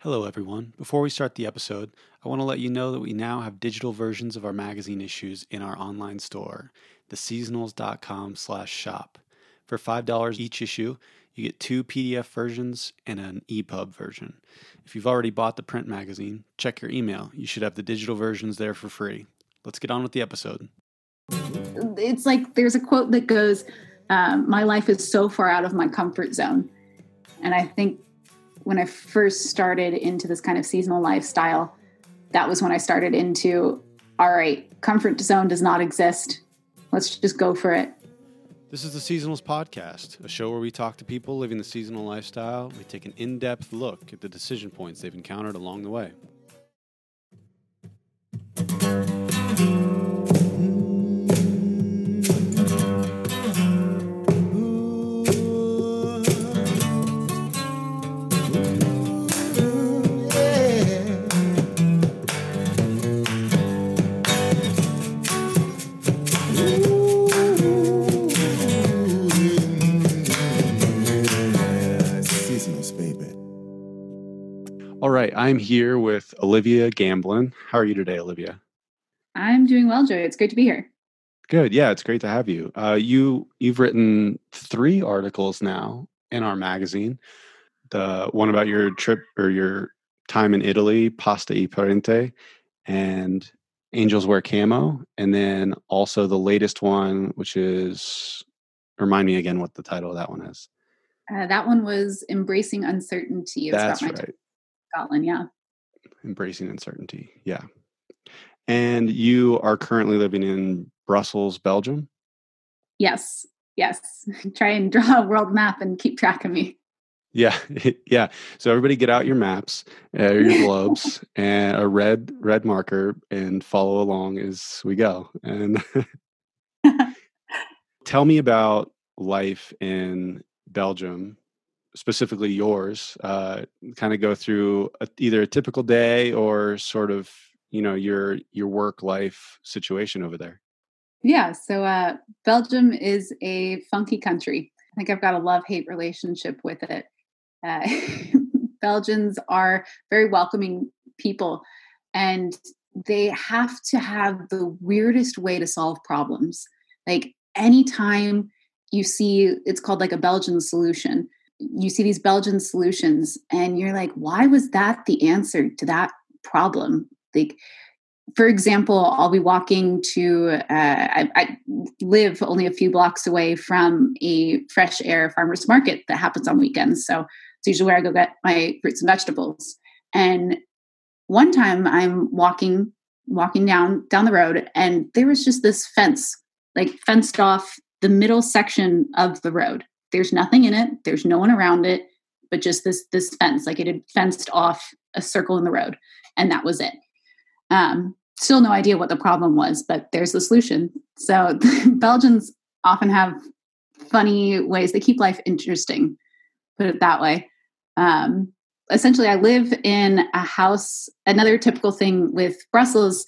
Hello, everyone. Before we start the episode, I want to let you know that we now have digital versions of our magazine issues in our online store, theseasonals.com slash shop. For $5 each issue, you get two PDF versions and an EPUB version. If you've already bought the print magazine, check your email. You should have the digital versions there for free. Let's get on with the episode. It's like there's a quote that goes, um, My life is so far out of my comfort zone. And I think when I first started into this kind of seasonal lifestyle, that was when I started into all right, comfort zone does not exist. Let's just go for it. This is the Seasonals Podcast, a show where we talk to people living the seasonal lifestyle. We take an in depth look at the decision points they've encountered along the way. I'm here with Olivia Gambelin. How are you today, Olivia? I'm doing well, Joey. It's great to be here. Good. Yeah, it's great to have you. Uh, you you've written three articles now in our magazine. The one about your trip or your time in Italy, Pasta e Parente, and Angels Wear Camo, and then also the latest one, which is remind me again what the title of that one is. Uh, that one was Embracing Uncertainty. It's That's my right. Scotland. Yeah. Embracing uncertainty. Yeah. And you are currently living in Brussels, Belgium. Yes. Yes. Try and draw a world map and keep track of me. Yeah, yeah. So everybody, get out your maps, uh, your globes, and a red red marker, and follow along as we go. And tell me about life in Belgium, specifically yours. Uh, kind of go through a, either a typical day or sort of you know your your work life situation over there. Yeah. So uh, Belgium is a funky country. I think I've got a love hate relationship with it. Uh, Belgians are very welcoming people, and they have to have the weirdest way to solve problems. Like anytime you see, it's called like a Belgian solution. You see these Belgian solutions, and you're like, why was that the answer to that problem? Like, for example, I'll be walking to, uh, I, I live only a few blocks away from a fresh air farmer's market that happens on weekends. So it's usually where I go get my fruits and vegetables. And one time I'm walking, walking down, down the road and there was just this fence, like fenced off the middle section of the road. There's nothing in it. There's no one around it, but just this, this fence, like it had fenced off a circle in the road and that was it. Um, still no idea what the problem was, but there's the solution. So Belgians often have funny ways they keep life interesting, put it that way. Um, essentially, I live in a house. Another typical thing with Brussels,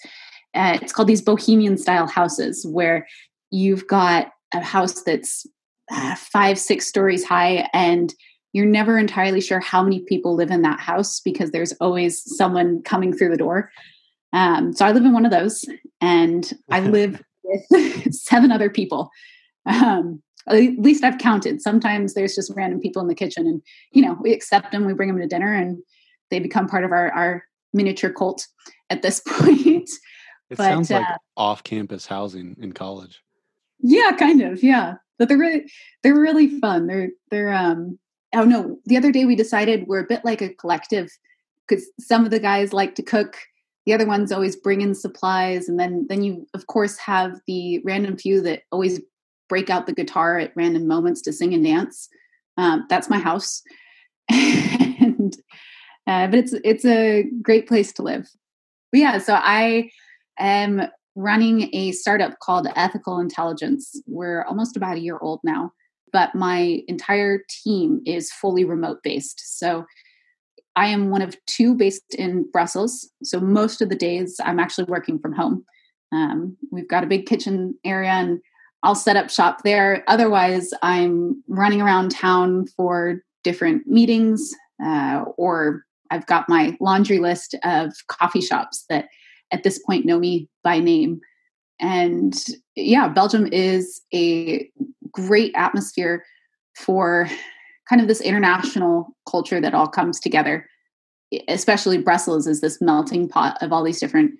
uh, it's called these bohemian style houses, where you've got a house that's five, six stories high, and you're never entirely sure how many people live in that house because there's always someone coming through the door. Um, so I live in one of those, and I live with seven other people. Um, at least I've counted. Sometimes there's just random people in the kitchen, and you know we accept them, we bring them to dinner, and they become part of our our miniature cult at this point. It But, sounds like uh, off-campus housing in college. Yeah, kind of. Yeah, but they're really they're really fun. They're they're um. Oh no! The other day we decided we're a bit like a collective because some of the guys like to cook. The other ones always bring in supplies, and then then you of course have the random few that always break out the guitar at random moments to sing and dance. Um, that's my house, and uh, but it's it's a great place to live. But yeah, so I am running a startup called Ethical Intelligence. We're almost about a year old now, but my entire team is fully remote based. So I am one of two based in Brussels. So most of the days I'm actually working from home. Um, we've got a big kitchen area and I'll set up shop there. Otherwise, I'm running around town for different meetings uh, or I've got my laundry list of coffee shops that at this point know me by name. And yeah, Belgium is a great atmosphere for kind of this international culture that all comes together. Especially Brussels is this melting pot of all these different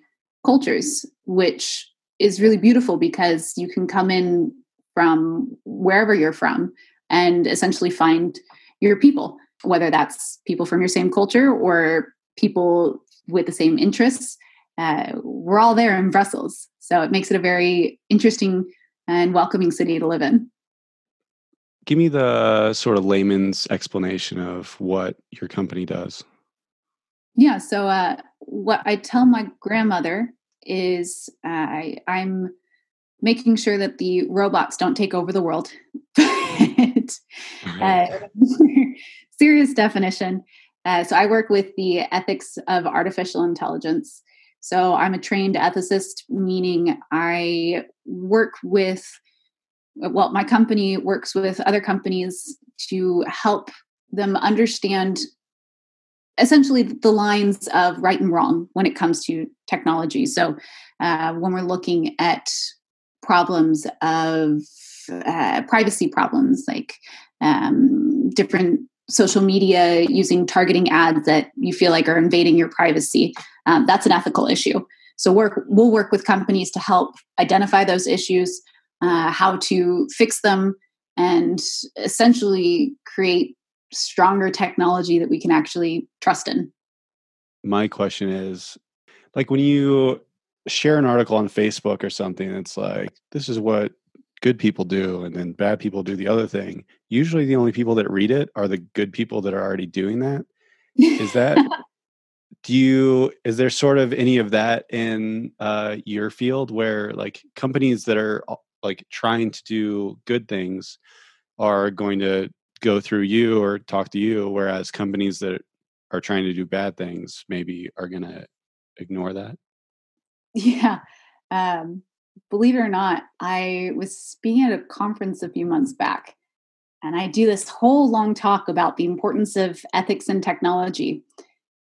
cultures, which is really beautiful because you can come in from wherever you're from and essentially find your people, whether that's people from your same culture or people with the same interests. Uh, we're all there in Brussels. So it makes it a very interesting and welcoming city to live in. Give me the sort of layman's explanation of what your company does. Yeah. So, uh, what I tell my grandmother is uh, I, I'm making sure that the robots don't take over the world. but, uh, serious definition. Uh, so I work with the ethics of artificial intelligence. So I'm a trained ethicist, meaning I work with, well, my company works with other companies to help them understand essentially the lines of right and wrong when it comes to technology. So uh, when we're looking at problems of uh, privacy problems like um, different social media using targeting ads that you feel like are invading your privacy um, that's an ethical issue. So work we'll work with companies to help identify those issues uh, how to fix them and essentially create stronger technology that we can actually trust in. My question is like when you share an article on facebook or something it's like this is what good people do and then bad people do the other thing usually the only people that read it are the good people that are already doing that. Is that do you is there sort of any of that in uh, your field where like companies that are like trying to do good things are going to go through you or talk to you whereas companies that are trying to do bad things maybe are going to ignore that? Yeah um believe it or not, I was speaking at a conference a few months back, and I do this whole long talk about the importance of ethics and technology.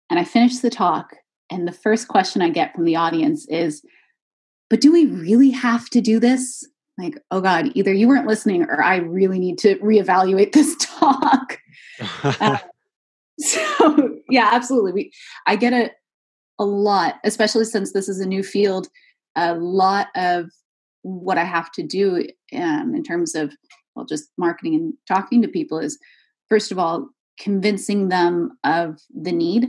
And I finish the talk, and the first question I get from the audience is, But do we really have to do this? Like, oh God, either you weren't listening or I really need to reevaluate this talk. uh, so, yeah, absolutely. We, I get a, a lot, especially since this is a new field a lot of what I have to do um, in terms of well, just marketing and talking to people is first of all convincing them of the need,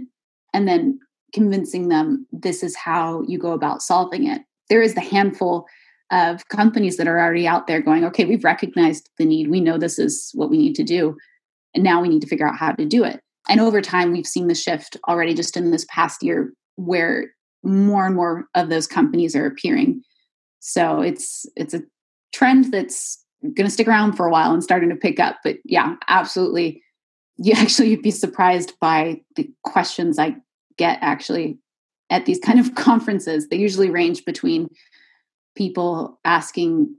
and then convincing them this is how you go about solving it. There is the handful of companies that are already out there going, okay, we've recognized the need, we know this is what we need to do, and now we need to figure out how to do it. And over time, we've seen the shift already just in this past year where more and more of those companies are appearing. So it's it's a trend that's going to stick around for a while and starting to pick up. But yeah, absolutely. You actually you'd be surprised by the questions I get actually at these kind of conferences. They usually range between people asking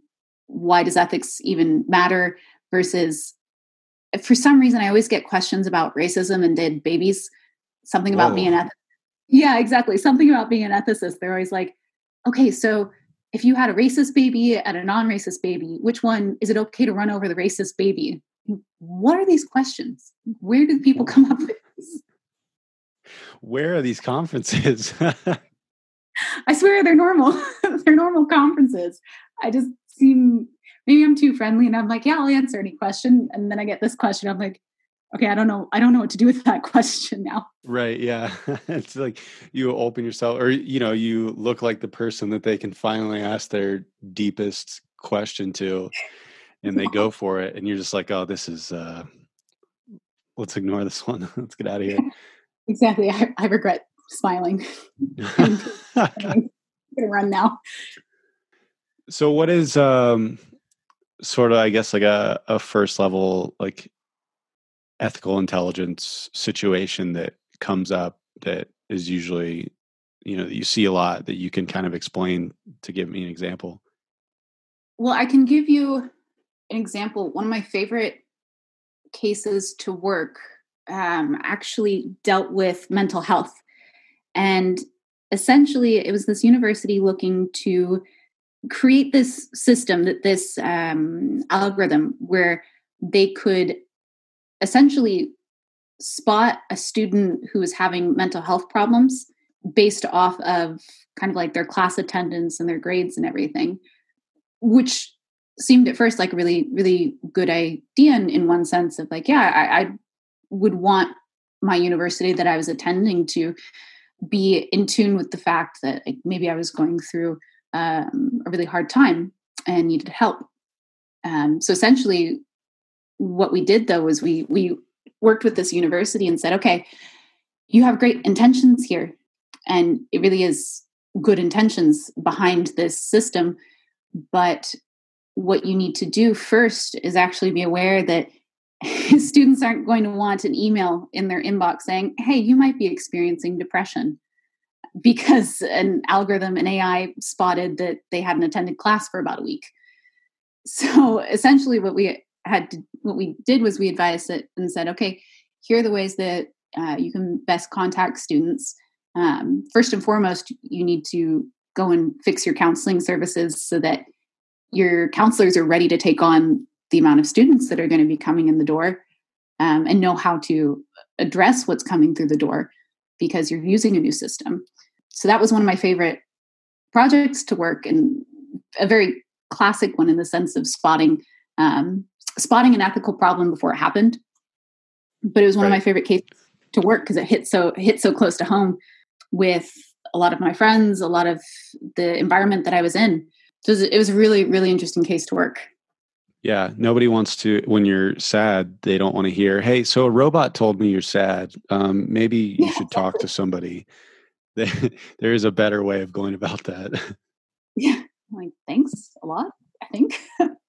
why does ethics even matter versus for some reason I always get questions about racism and did babies. Something about Whoa. being an yeah, exactly. Something about being an ethicist. They're always like, okay, so if you had a racist baby and a non racist baby, which one is it okay to run over the racist baby? What are these questions? Where did people come up with this? Where are these conferences? I swear they're normal. they're normal conferences. I just seem maybe I'm too friendly and I'm like, yeah, I'll answer any question. And then I get this question. I'm like, okay, I don't know. I don't know what to do with that question now. Right. Yeah. it's like you open yourself, or, you know, you look like the person that they can finally ask their deepest question to, and they go for it. And you're just like, oh, this is, uh, let's ignore this one. let's get out of here. exactly. I, I regret smiling. I'm gonna run now. So, what is, um, sort of, I guess, like a, a first level, like ethical intelligence situation that comes up that is usually you know that you see a lot that you can kind of explain to give me an example well i can give you an example one of my favorite cases to work um, actually dealt with mental health. And essentially, it was this university looking to create this system, that this um, algorithm where they could essentially spot a student who is having mental health problems based off of kind of like their class attendance and their grades and everything, which seemed at first like a really, really good idea in, in one sense of like, yeah, I, I would want my university that I was attending to be in tune with the fact that like, maybe I was going through um, a really hard time and needed help. Um, so essentially, what we did though was we we worked with this university and said, okay, you have great intentions here, and it really is good intentions behind this system, but what you need to do first is actually be aware that students aren't going to want an email in their inbox saying, hey, you might be experiencing depression because an algorithm and AI spotted that they hadn't attended class for about a week. So essentially, what we had to, what we did was we advised it and said, okay, here are the ways that uh, you can best contact students. Um, first and foremost, you need to go and fix your counseling services so that your counselors are ready to take on the amount of students that are going to be coming in the door um, and know how to address what's coming through the door because you're using a new system. So that was one of my favorite projects to work and a very classic one in the sense of spotting um, spotting an ethical problem before it happened. But it was one right. of my favorite cases to work because it hit so it hit so close to home with a lot of my friends, a lot of the environment that I was in. So it was, a really really interesting case to work. Yeah, nobody wants to when you're sad. They don't want to hear, "Hey, so a robot told me you're sad. Um, maybe you should talk to somebody." there is a better way of going about that. Yeah, like thanks a lot. I think.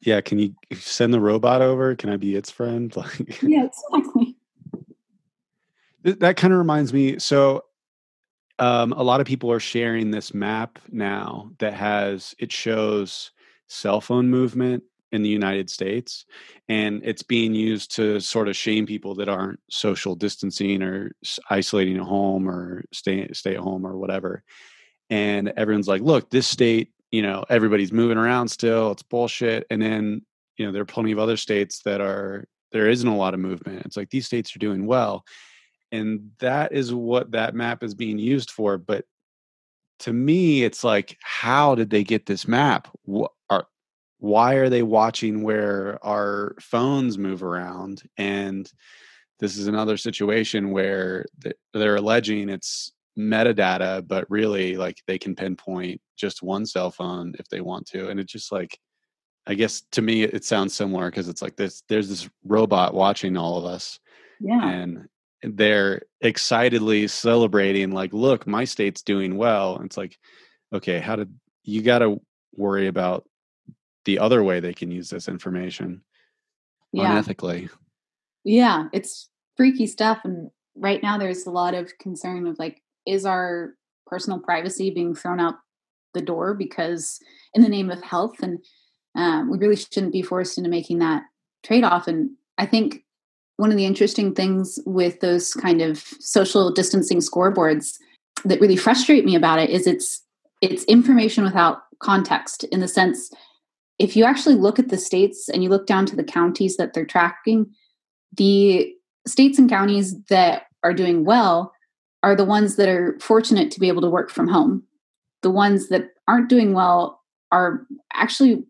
yeah, can you send the robot over? Can I be its friend? Like, yeah, exactly. That kind of reminds me. So, um, a lot of people are sharing this map now that has it shows cell phone movement in the United States, and it's being used to sort of shame people that aren't social distancing or isolating at home or stay stay at home or whatever. And everyone's like, "Look, this state, you know, everybody's moving around still. It's bullshit." And then you know there are plenty of other states that are there isn't a lot of movement. It's like these states are doing well, and that is what that map is being used for. But to me, it's like, how did they get this map? What are why are they watching where our phones move around? And this is another situation where they're alleging it's metadata, but really, like, they can pinpoint just one cell phone if they want to. And it's just like, I guess to me, it sounds similar because it's like this there's this robot watching all of us. Yeah. And they're excitedly celebrating like look my state's doing well And it's like okay how did you got to worry about the other way they can use this information yeah. unethically yeah it's freaky stuff and right now there's a lot of concern of like is our personal privacy being thrown out the door because in the name of health and um, we really shouldn't be forced into making that trade-off and i think one of the interesting things with those kind of social distancing scoreboards that really frustrate me about it is it's it's information without context in the sense if you actually look at the states and you look down to the counties that they're tracking the states and counties that are doing well are the ones that are fortunate to be able to work from home the ones that aren't doing well are actually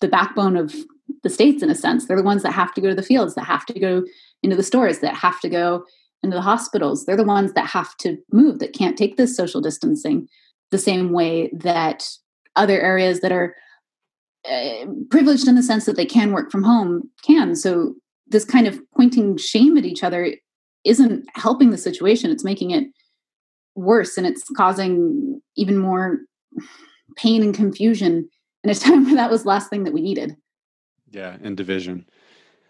the backbone of the states in a sense they're the ones that have to go to the fields that have to go into the stores that have to go into the hospitals. They're the ones that have to move, that can't take this social distancing the same way that other areas that are uh, privileged in the sense that they can work from home can. So this kind of pointing shame at each other isn't helping the situation. It's making it worse and it's causing even more pain and confusion in a time where that was the last thing that we needed. Yeah, and division.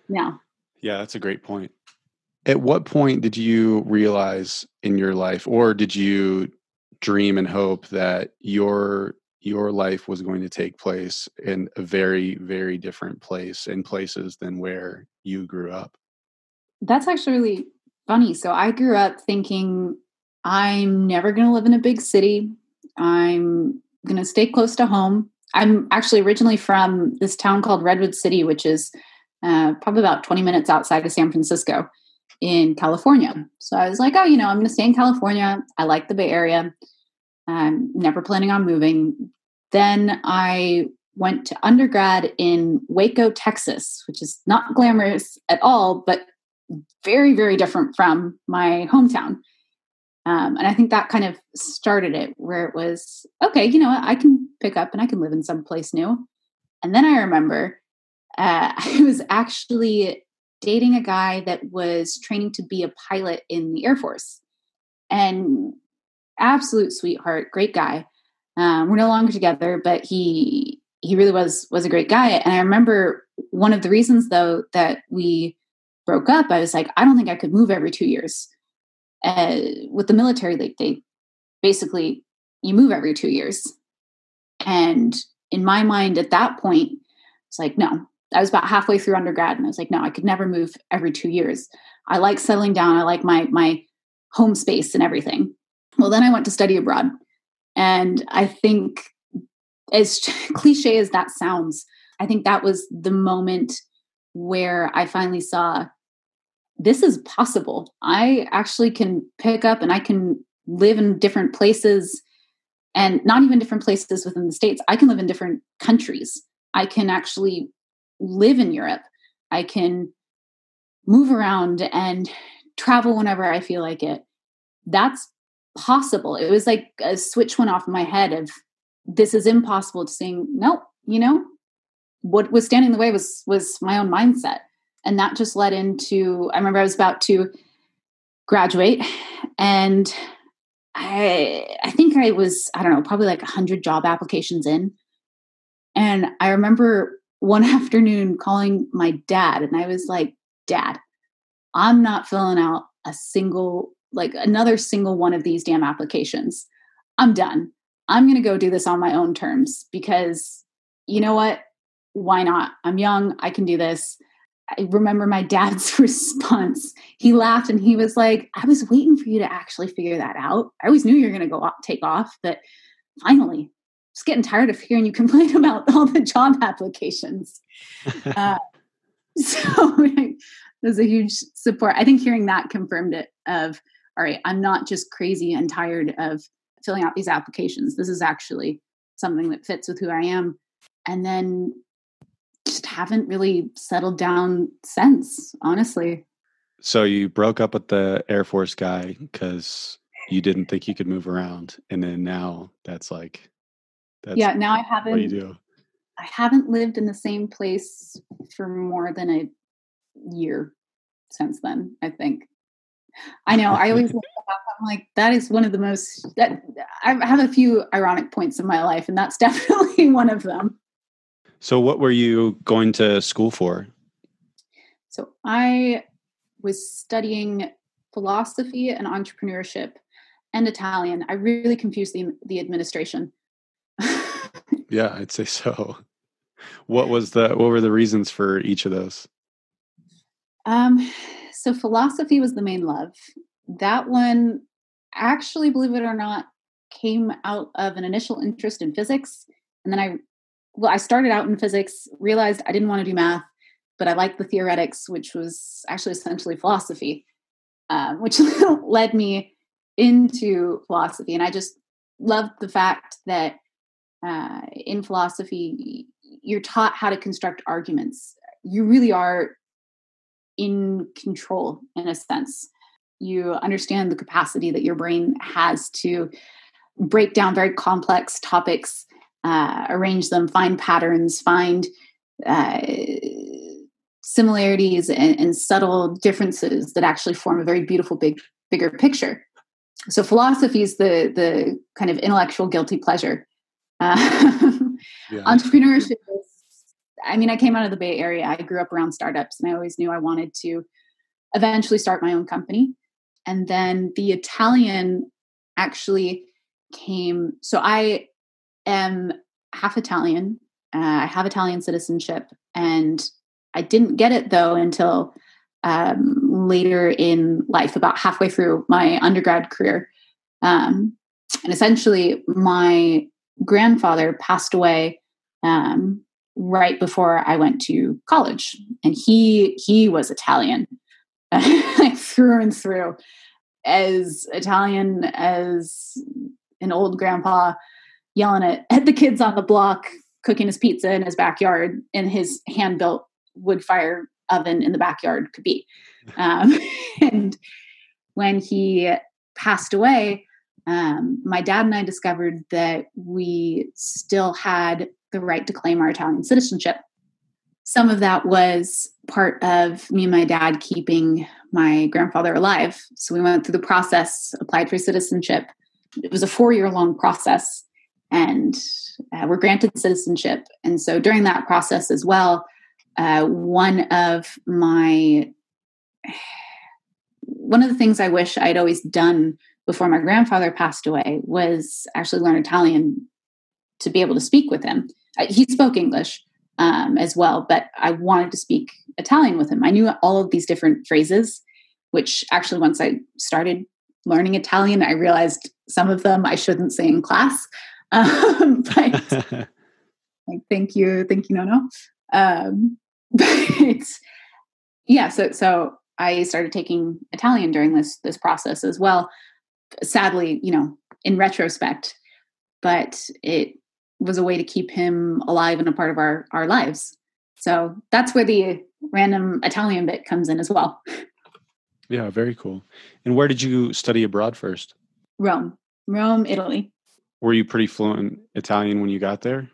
Yeah. Yeah, that's a great point. At what point did you realize in your life, or did you dream and hope that your your life was going to take place in a very very different place in places than where you grew up That's actually really funny. So I grew up thinking I'm never going to live in a big city. I'm going to stay close to home. I'm actually originally from this town called Redwood City, which is uh, probably about 20 minutes outside of San Francisco in California. So I was like, oh, you know, I'm going to stay in California. I like the Bay Area. I'm never planning on moving. Then I went to undergrad in Waco, Texas, which is not glamorous at all, but very, very different from my hometown. Um, and I think that kind of started it where it was, okay, you know what, I can pick up and I can live in some place new. And then I remember uh, I was actually dating a guy that was training to be a pilot in the Air Force. And absolute sweetheart, great guy. Um, we're no longer together, but he he really was was a great guy. And I remember one of the reasons though that we broke up, I was like, I don't think I could move every two years. Uh, with the military, like they basically you move every two years. And in my mind at that point, it's like, no, I was about halfway through undergrad and I was like, no, I could never move every two years. I like settling down. I like my my home space and everything. Well, then I went to study abroad. And I think as cliche as that sounds, I think that was the moment where I finally saw this is possible. I actually can pick up and I can live in different places and not even different places within the states. I can live in different countries. I can actually live in Europe. I can move around and travel whenever I feel like it. That's possible. It was like a switch went off my head of this is impossible to saying, no, you know, what was standing in the way was was my own mindset. And that just led into I remember I was about to graduate and I I think I was, I don't know, probably like 100 job applications in. And I remember one afternoon calling my dad and I was like, "Dad, I'm not filling out a single like another single one of these damn applications. I'm done. I'm going to go do this on my own terms because you know what? Why not? I'm young. I can do this. I remember my dad's response. He laughed and he was like, I was waiting for you to actually figure that out. I always knew you were going to go off, take off, but finally, just getting tired of hearing you complain about all the job applications. uh, so it was a huge support. I think hearing that confirmed it of all right, I'm not just crazy and tired of filling out these applications. This is actually something that fits with who I am. And then just haven't really settled down since, honestly. So you broke up with the Air Force guy because you didn't think you could move around. And then now that's like, that's yeah, now I haven't. What do you do? I haven't lived in the same place for more than a year since then, I think. I know. I always I'm like, that is one of the most that I have a few ironic points in my life, and that's definitely one of them. So what were you going to school for? So I was studying philosophy and entrepreneurship and Italian. I really confused the the administration. yeah, I'd say so. What was the what were the reasons for each of those? Um so philosophy was the main love. That one, actually, believe it or not, came out of an initial interest in physics. And then I, well, I started out in physics, realized I didn't want to do math, but I liked the theoretics, which was actually essentially philosophy, um, which led me into philosophy. And I just loved the fact that uh, in philosophy, you're taught how to construct arguments. You really are in control in a sense. You understand the capacity that your brain has to break down very complex topics, uh, arrange them, find patterns, find uh, similarities and, and, subtle differences that actually form a very beautiful big bigger picture. So philosophy is the the kind of intellectual guilty pleasure. Uh, yeah. Entrepreneurship is I mean, I came out of the Bay Area. I grew up around startups and I always knew I wanted to eventually start my own company. And then the Italian actually came. So I am half Italian. Uh, I have Italian citizenship. And I didn't get it though until um, later in life, about halfway through my undergrad career. Um, and essentially, my grandfather passed away um, right before I went to college, and he he was Italian, through and through, as Italian as an old grandpa yelling at, at the kids on the block cooking his pizza in his backyard in his hand built wood fire oven in the backyard could be. Um, and when he passed away, um, my dad and I discovered that we still had the right to claim our Italian citizenship. Some of that was part of me and my dad keeping my grandfather alive. So we went through the process, applied for citizenship. It was a four year long process, and uh, we're granted citizenship. And so during that process as well, uh, one of my one of the things I wish I'd always done before my grandfather passed away was actually learn Italian to be able to speak with him. he spoke English um, as well, but I wanted to speak Italian with him. I knew all of these different phrases, which actually, once I started learning Italian, I realized some of them I shouldn't say in class. Um, but like, thank you, thank you, no, no. Um, but yeah, so so I started taking Italian during this this process as well sadly, you know, in retrospect, but it was a way to keep him alive and a part of our our lives. So that's where the random Italian bit comes in as well. Yeah, very cool. And where did you study abroad first? Rome, Rome, Italy. Were you pretty fluent Italian when you got there?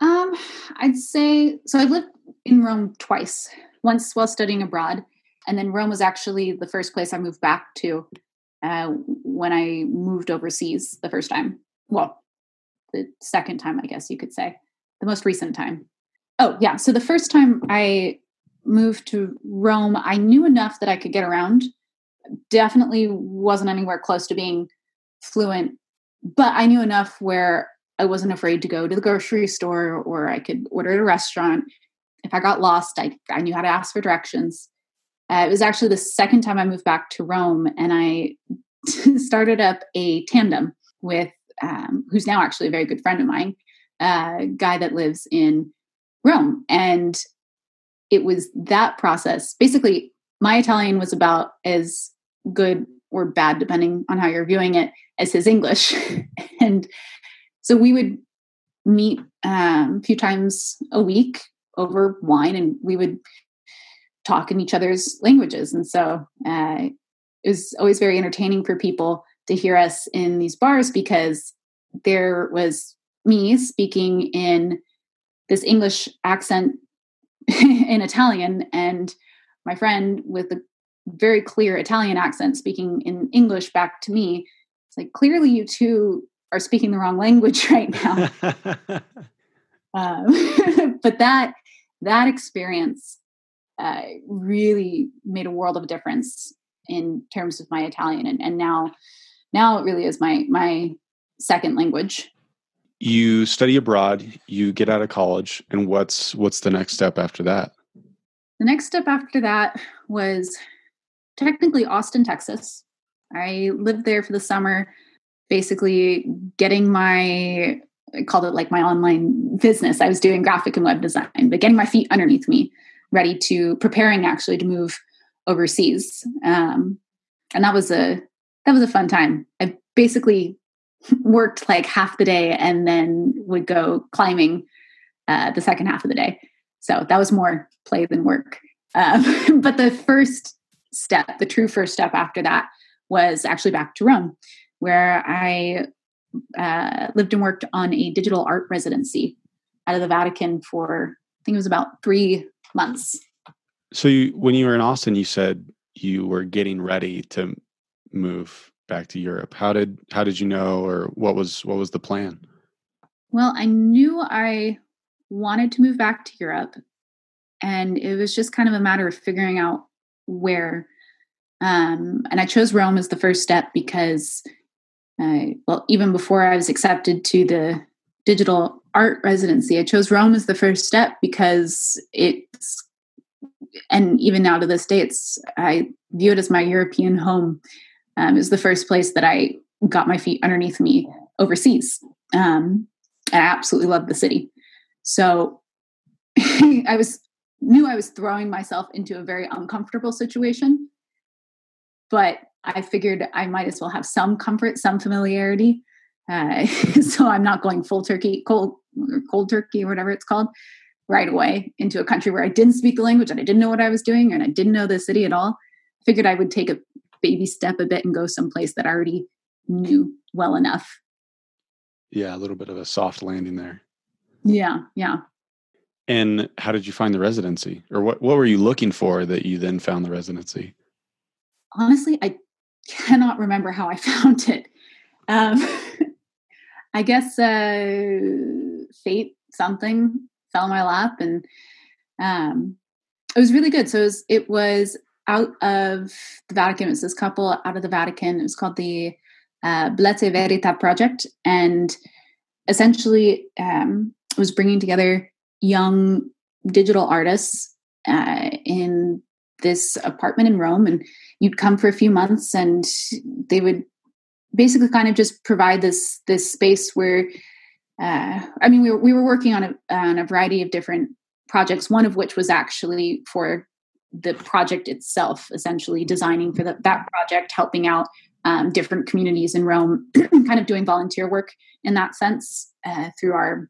Um, I'd say so. I lived in Rome twice. Once while studying abroad, and then Rome was actually the first place I moved back to uh, when I moved overseas the first time. Well, the second time, I guess you could say, the most recent time. Oh, yeah. So the first time I moved to Rome, I knew enough that I could get around. Definitely wasn't anywhere close to being fluent, but I knew enough where I wasn't afraid to go to the grocery store or I could order at a restaurant. If I got lost, I, I knew how to ask for directions. Uh, it was actually the second time I moved back to Rome, and I started up a tandem with um, who's now actually a very good friend of mine, a uh, guy that lives in Rome. And it was that process. Basically, my Italian was about as good or bad, depending on how you're viewing it, as his English. and so we would meet um, a few times a week over wine, and we would talk in each other's languages. And so uh, it was always very entertaining for people to hear us in these bars because there was me speaking in this English accent in Italian and my friend with a very clear Italian accent speaking in English back to me. It's like clearly you two are speaking the wrong language right now. um, but that that experience uh, really made a world of difference in terms of my Italian, and, and now now it really is my my second language. You study abroad, you get out of college, and what's what's the next step after that? The next step after that was technically Austin, Texas. I lived there for the summer, basically getting my I called it like my online business. I was doing graphic and web design, but getting my feet underneath me ready to preparing actually to move overseas. Um, and that was a that was a fun time. I basically worked like half the day and then would go climbing uh, the second half of the day. So that was more play than work. Um, but the first step, the true first step after that, was actually back to Rome, where I uh, lived and worked on a digital art residency out of the Vatican for I think it was about three months. So you, when you were in Austin, you said you were getting ready to move back to Europe. How did how did you know, or what was what was the plan? Well, I knew I wanted to move back to Europe, and it was just kind of a matter of figuring out where. Um, and I chose Rome as the first step because, uh, well, even before I was accepted to the digital art residency. I chose Rome as the first step because it's and even now to this day, it's I view it as my European home. Um, was the first place that I got my feet underneath me overseas. Um, and I absolutely love the city. So I was knew I was throwing myself into a very uncomfortable situation, but I figured I might as well have some comfort, some familiarity. Uh, so I'm not going full turkey, cold, cold turkey, or whatever it's called, right away into a country where I didn't speak the language and I didn't know what I was doing and I didn't know the city at all. I figured I would take a baby step a bit and go someplace that I already knew well enough. Yeah, a little bit of a soft landing there. Yeah, yeah. And how did you find the residency? Or what, what were you looking for that you then found the residency? Honestly, I cannot remember how I found it. Um, I guess uh, fate, something fell in my lap, and um, it was really good. So it was, it was out of the Vatican. It was this couple out of the Vatican. It was called the uh, Blesse Verita Project, and essentially um, was bringing together young digital artists uh, in this apartment in Rome, and you'd come for a few months, and they would basically kind of just provide this this space where, uh, I mean, we were we were working on a on a variety of different projects. One of which was actually for the project itself, essentially designing for the, that project, helping out um, different communities in Rome, kind of doing volunteer work in that sense uh, through our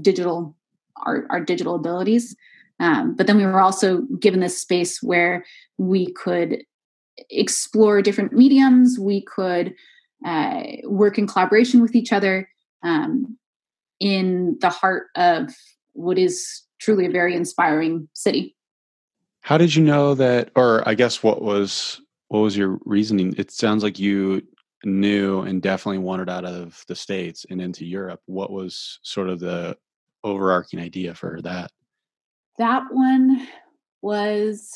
digital our, our digital abilities. Um, but then we were also given this space where we could explore different mediums. We could uh, work in collaboration with each other um, in the heart of what is truly a very inspiring city. How did you know that, or I guess what was what was your reasoning? It sounds like you knew and definitely wanted out of the states and into Europe. What was sort of the overarching idea for that? That one was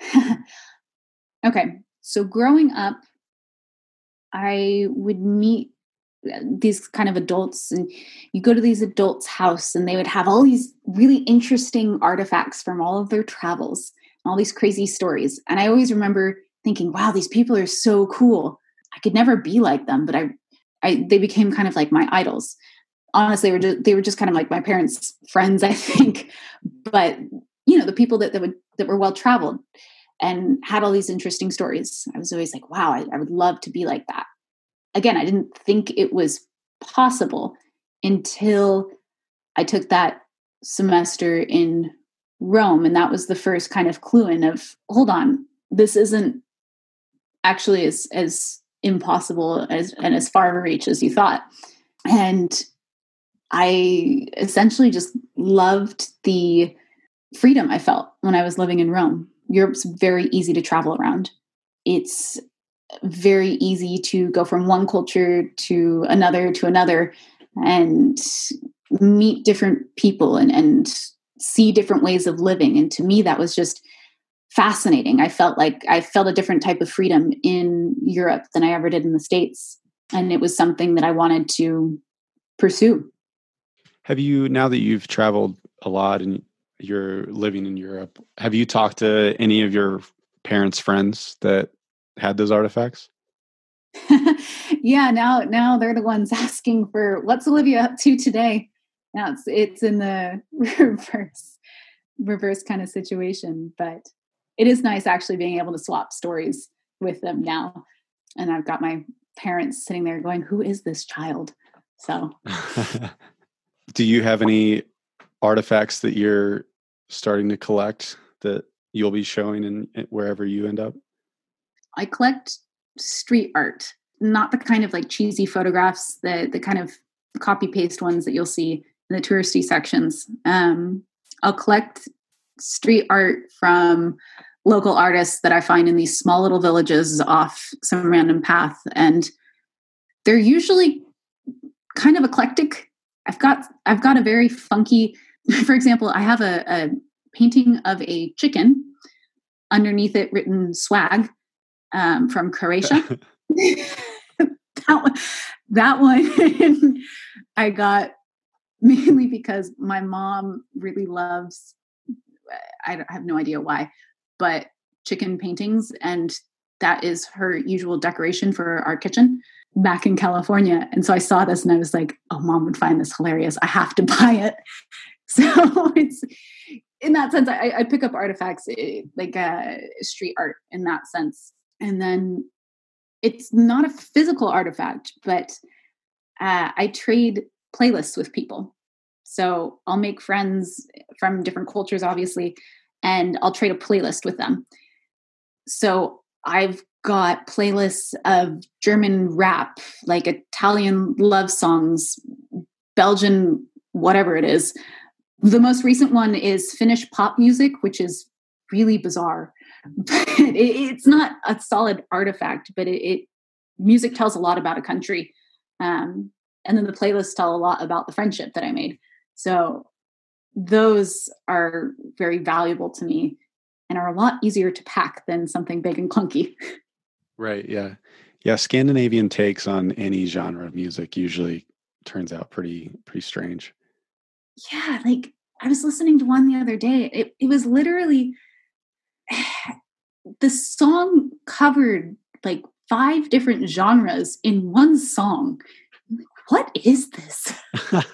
okay. So growing up, I would meet uh, these kind of adults and you go to these adults house and they would have all these really interesting artifacts from all of their travels and all these crazy stories and i always remember thinking wow these people are so cool i could never be like them but i i they became kind of like my idols honestly were just, they were just kind of like my parents friends i think. But you know the people that, that would that were well traveled and had all these interesting stories i was always like wow I, I would love to be like that. Again i didn't think it was possible until i took that semester in rome and that was the first kind of clue in of hold on this isn't actually as as impossible as and as far a reach as you thought. And I essentially just loved the freedom I felt when I was living in Rome. Europe's very easy to travel around. It's very easy to go from one culture to another to another and meet different people and, and see different ways of living. And to me, that was just fascinating. I felt like I felt a different type of freedom in Europe than I ever did in the States. And it was something that I wanted to pursue. Have you now that you've traveled a lot and you're living in Europe, have you talked to any of your parents' friends that had those artifacts? yeah, now now they're the ones asking for what's Olivia up to today. Now it's it's in the reverse reverse kind of situation, but it is nice actually being able to swap stories with them now. And I've got my parents sitting there going, "Who is this child?" So do you have any artifacts that you're starting to collect that you'll be showing in, in wherever you end up? I collect street art, not the kind of like cheesy photographs, the the kind of copy paste ones that you'll see in the touristy sections. Um, I'll collect street art from local artists that I find in these small little villages off some random path, and they're usually kind of eclectic I've got I've got a very funky. For example, I have a, a painting of a chicken underneath it written swag um, from Croatia. that one, that one I got mainly because my mom really loves I have no idea why, but chicken paintings. And that is her usual decoration for our kitchen back in California. And so I saw this and I was like, oh, mom would find this hilarious. I have to buy it. So it's in that sense, I, I pick up artifacts eh, like uh, street art in that sense. And then it's not a physical artifact, but uh, I trade playlists with people. So I'll make friends from different cultures, obviously, and I'll trade a playlist with them. So I've got playlists of German rap, like Italian love songs, Belgian, whatever it is. The most recent one is Finnish pop music, which is really bizarre. It's not a solid artifact, but it, it, music tells a lot about a country. Um, and then the playlists tell a lot about the friendship that I made. So those are very valuable to me and are a lot easier to pack than something big and clunky. Right. Yeah. Yeah. Scandinavian takes on any genre of music usually turns out pretty, pretty strange. Yeah. Like I was listening to one the other day. It, it was literally the song covered like five different genres in one song. What is this?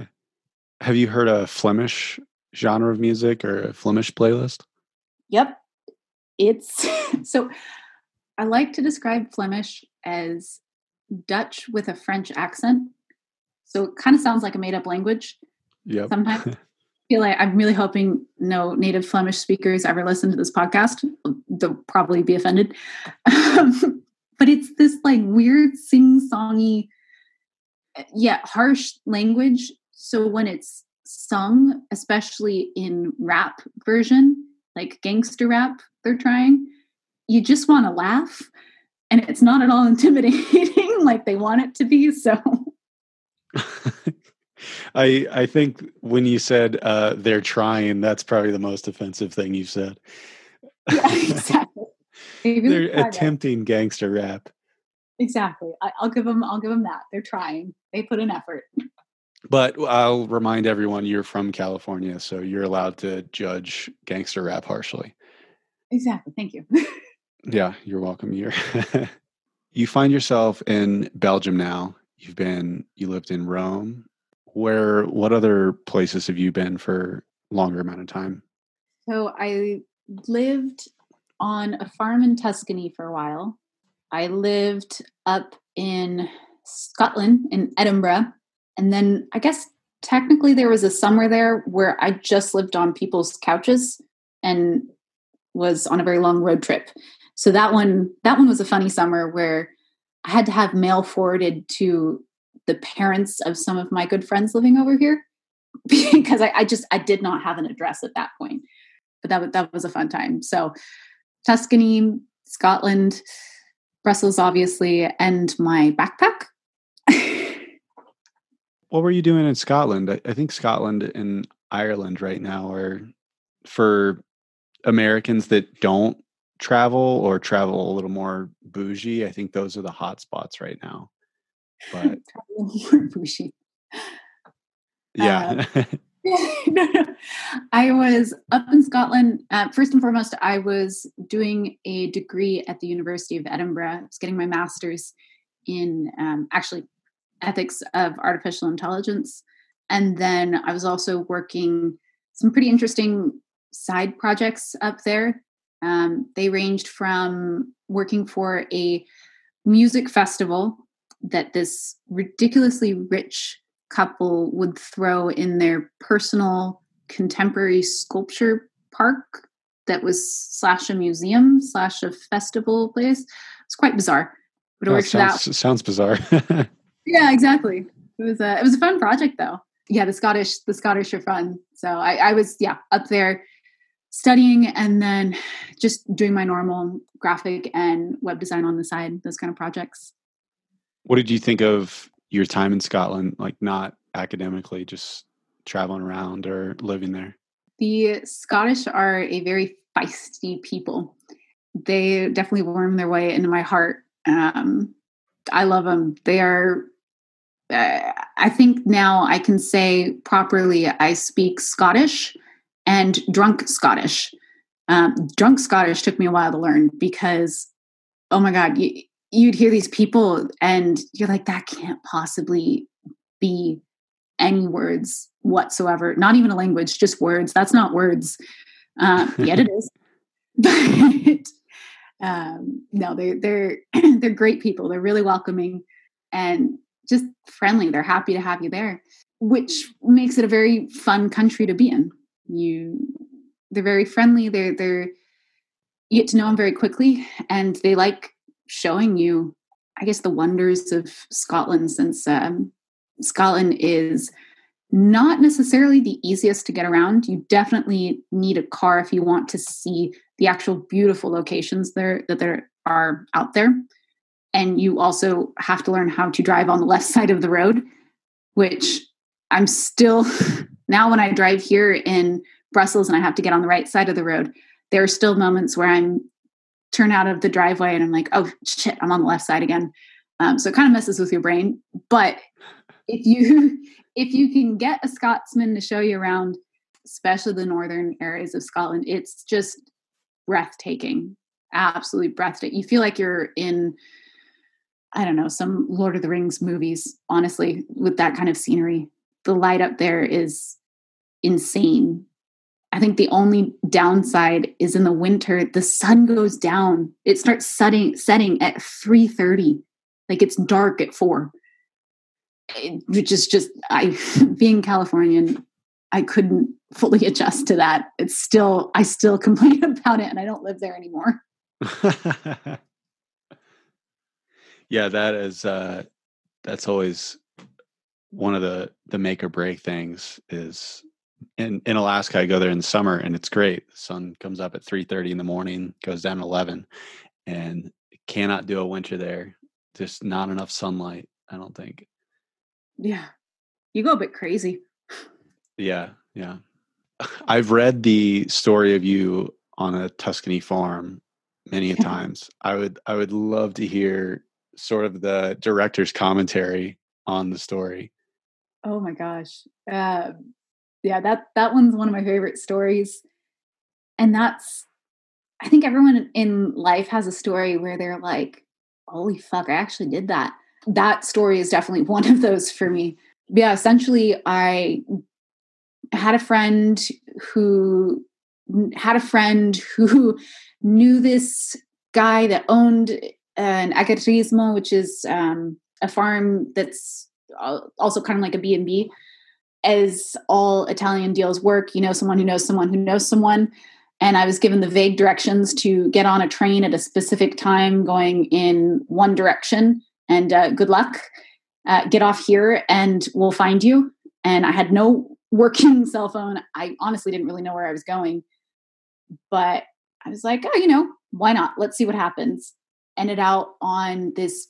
Have you heard a Flemish genre of music or a Flemish playlist? Yep. It's so I like to describe Flemish as Dutch with a French accent. So it kind of sounds like a made up language. Yeah. Sometimes I feel like I'm really hoping no native Flemish speakers ever listen to this podcast. They'll probably be offended. Um, but it's this like weird sing songy, yet harsh language. So when it's sung, especially in rap version, like gangster rap, they're trying, you just want to laugh and it's not at all intimidating like they want it to be so i i think when you said uh they're trying that's probably the most offensive thing you've said yeah exactly they're attempting that. gangster rap exactly I, i'll give them i'll give them that they're trying they put an effort but I'll remind everyone you're from California, so you're allowed to judge gangster rap harshly. Exactly. Thank you. Yeah, you're welcome. You're you find yourself in Belgium now. You've been you lived in Rome. Where what other places have you been for longer amount of time? So I lived on a farm in Tuscany for a while. I lived up in Scotland in Edinburgh. And then I guess technically there was a summer there where I just lived on people's couches and was on a very long road trip. So that one that one was a funny summer where I had to have mail forwarded to the parents of some of my good friends living over here because I, I just I did not have an address at that point. But that that was a fun time. So Tuscany, Scotland, Brussels, obviously, and my backpack. what were you doing in Scotland? I, I think Scotland and Ireland right now are for Americans that don't travel or travel a little more bougie. I think those are the hot spots right now. But bougie. Yeah. Uh, no, no. I was up in Scotland. Uh, first and foremost, I was doing a degree at the University of Edinburgh. I was getting my master's in um, actually ethics of artificial intelligence. And then I was also working some pretty interesting side projects up there um, they ranged from working for a music festival that this ridiculously rich couple would throw in their personal contemporary sculpture park that was slash a museum slash a festival place. It's quite bizarre. But oh, it sounds, that. sounds bizarre. yeah, exactly. It was a it was a fun project though. Yeah, the Scottish the Scottish are fun. So I, I was yeah up there studying and then just doing my normal graphic and web design on the side, those kind of projects. What did you think of your time in Scotland? Like, not academically, just traveling around or living there? The Scottish are a very feisty people. They definitely worm their way into my heart. Um, I love them. They are uh, I think now I can say properly I speak Scottish and drunk Scottish. Um, drunk Scottish took me a while to learn because, oh my God, you, you'd hear these people and you're like, that can't possibly be any words whatsoever. Not even a language, just words. That's not words. Uh, yet it is. But um, no, they're they're they're great people. They're really welcoming and just friendly. They're happy to have you there, which makes it a very fun country to be in. You, they're very friendly. They're they're you get to know them very quickly, and they like showing you, I guess, the wonders of Scotland. Since um, Scotland is not necessarily the easiest to get around. You definitely need a car if you want to see the actual beautiful locations there that there are out there. And you also have to learn how to drive on the left side of the road, which I'm still now when I drive here in Brussels and I have to get on the right side of the road, there are still moments where I'm turn out of the driveway and I'm like, oh shit, I'm on the left side again. Um, so it kind of messes with your brain. But if you if you can get a Scotsman to show you around, especially the northern areas of Scotland, it's just breathtaking. Absolutely breathtaking. You feel like you're in, I don't know, some Lord of the Rings movies, honestly, with that kind of scenery. The light up there is insane. I think the only downside is in the winter, the sun goes down. It starts setting setting at 3:30. Like it's dark at 4 which is just I being Californian, I couldn't fully adjust to that. It's still I still complain about it and I don't live there anymore. yeah, that is uh that's always one of the the make or break things is in in Alaska I go there in the summer and it's great. The sun comes up at 3:30 in the morning, goes down at 11 and cannot do a winter there. Just not enough sunlight, I don't think. Yeah. You go a bit crazy. Yeah yeah. I've read the story of you on a tuscany farm many a times. I would i would love to hear sort of the director's commentary on the story oh my gosh. Uh, yeah that that one's one of my favorite stories. And that's i think everyone in life has a story where they're like holy fuck i actually did that. That story is definitely one of those for me. Yeah, essentially, I had a friend who had a friend who knew this guy that owned an agriturismo, which is um, a farm that's also kind of like a B&B. As all Italian deals work, you know someone who knows someone who knows someone. And I was given the vague directions to get on a train at a specific time going in one direction and uh, good luck. Uh, get off here and we'll find you. And I had no working cell phone. I honestly didn't really know where I was going, but I was like, oh, you know, why not? Let's see what happens. Ended out on this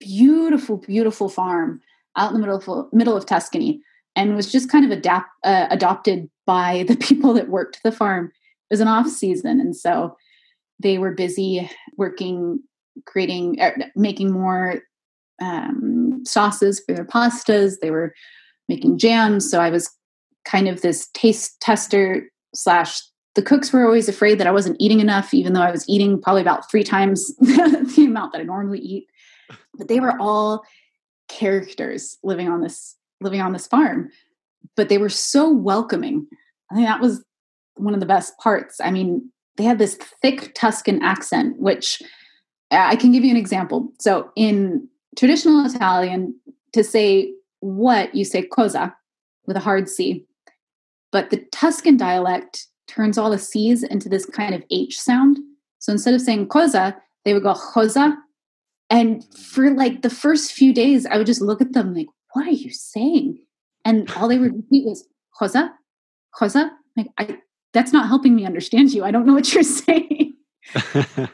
beautiful, beautiful farm out in the middle of middle of Tuscany, and was just kind of adapt uh, adopted by the people that worked the farm. It was an off season, and so they were busy working creating er, making more um, sauces for their pastas. They were making jams so i was kind of this taste tester slash the cooks were always afraid that i wasn't eating enough even though i was eating probably about three times the amount that i normally eat. But they were all characters living on this living on this farm but they were so welcoming i think that was one of the best parts i mean they had this thick tuscan accent which uh, I can give you an example. So in traditional Italian, to say what, you say cosa with a hard C. But the Tuscan dialect turns all the C's into this kind of H sound. So instead of saying cosa, they would go cosa. And for like the first few days, I would just look at them like, what are you saying? And all they would repeat was cosa, cosa. Like, I, that's not helping me understand you. I don't know what you're saying. so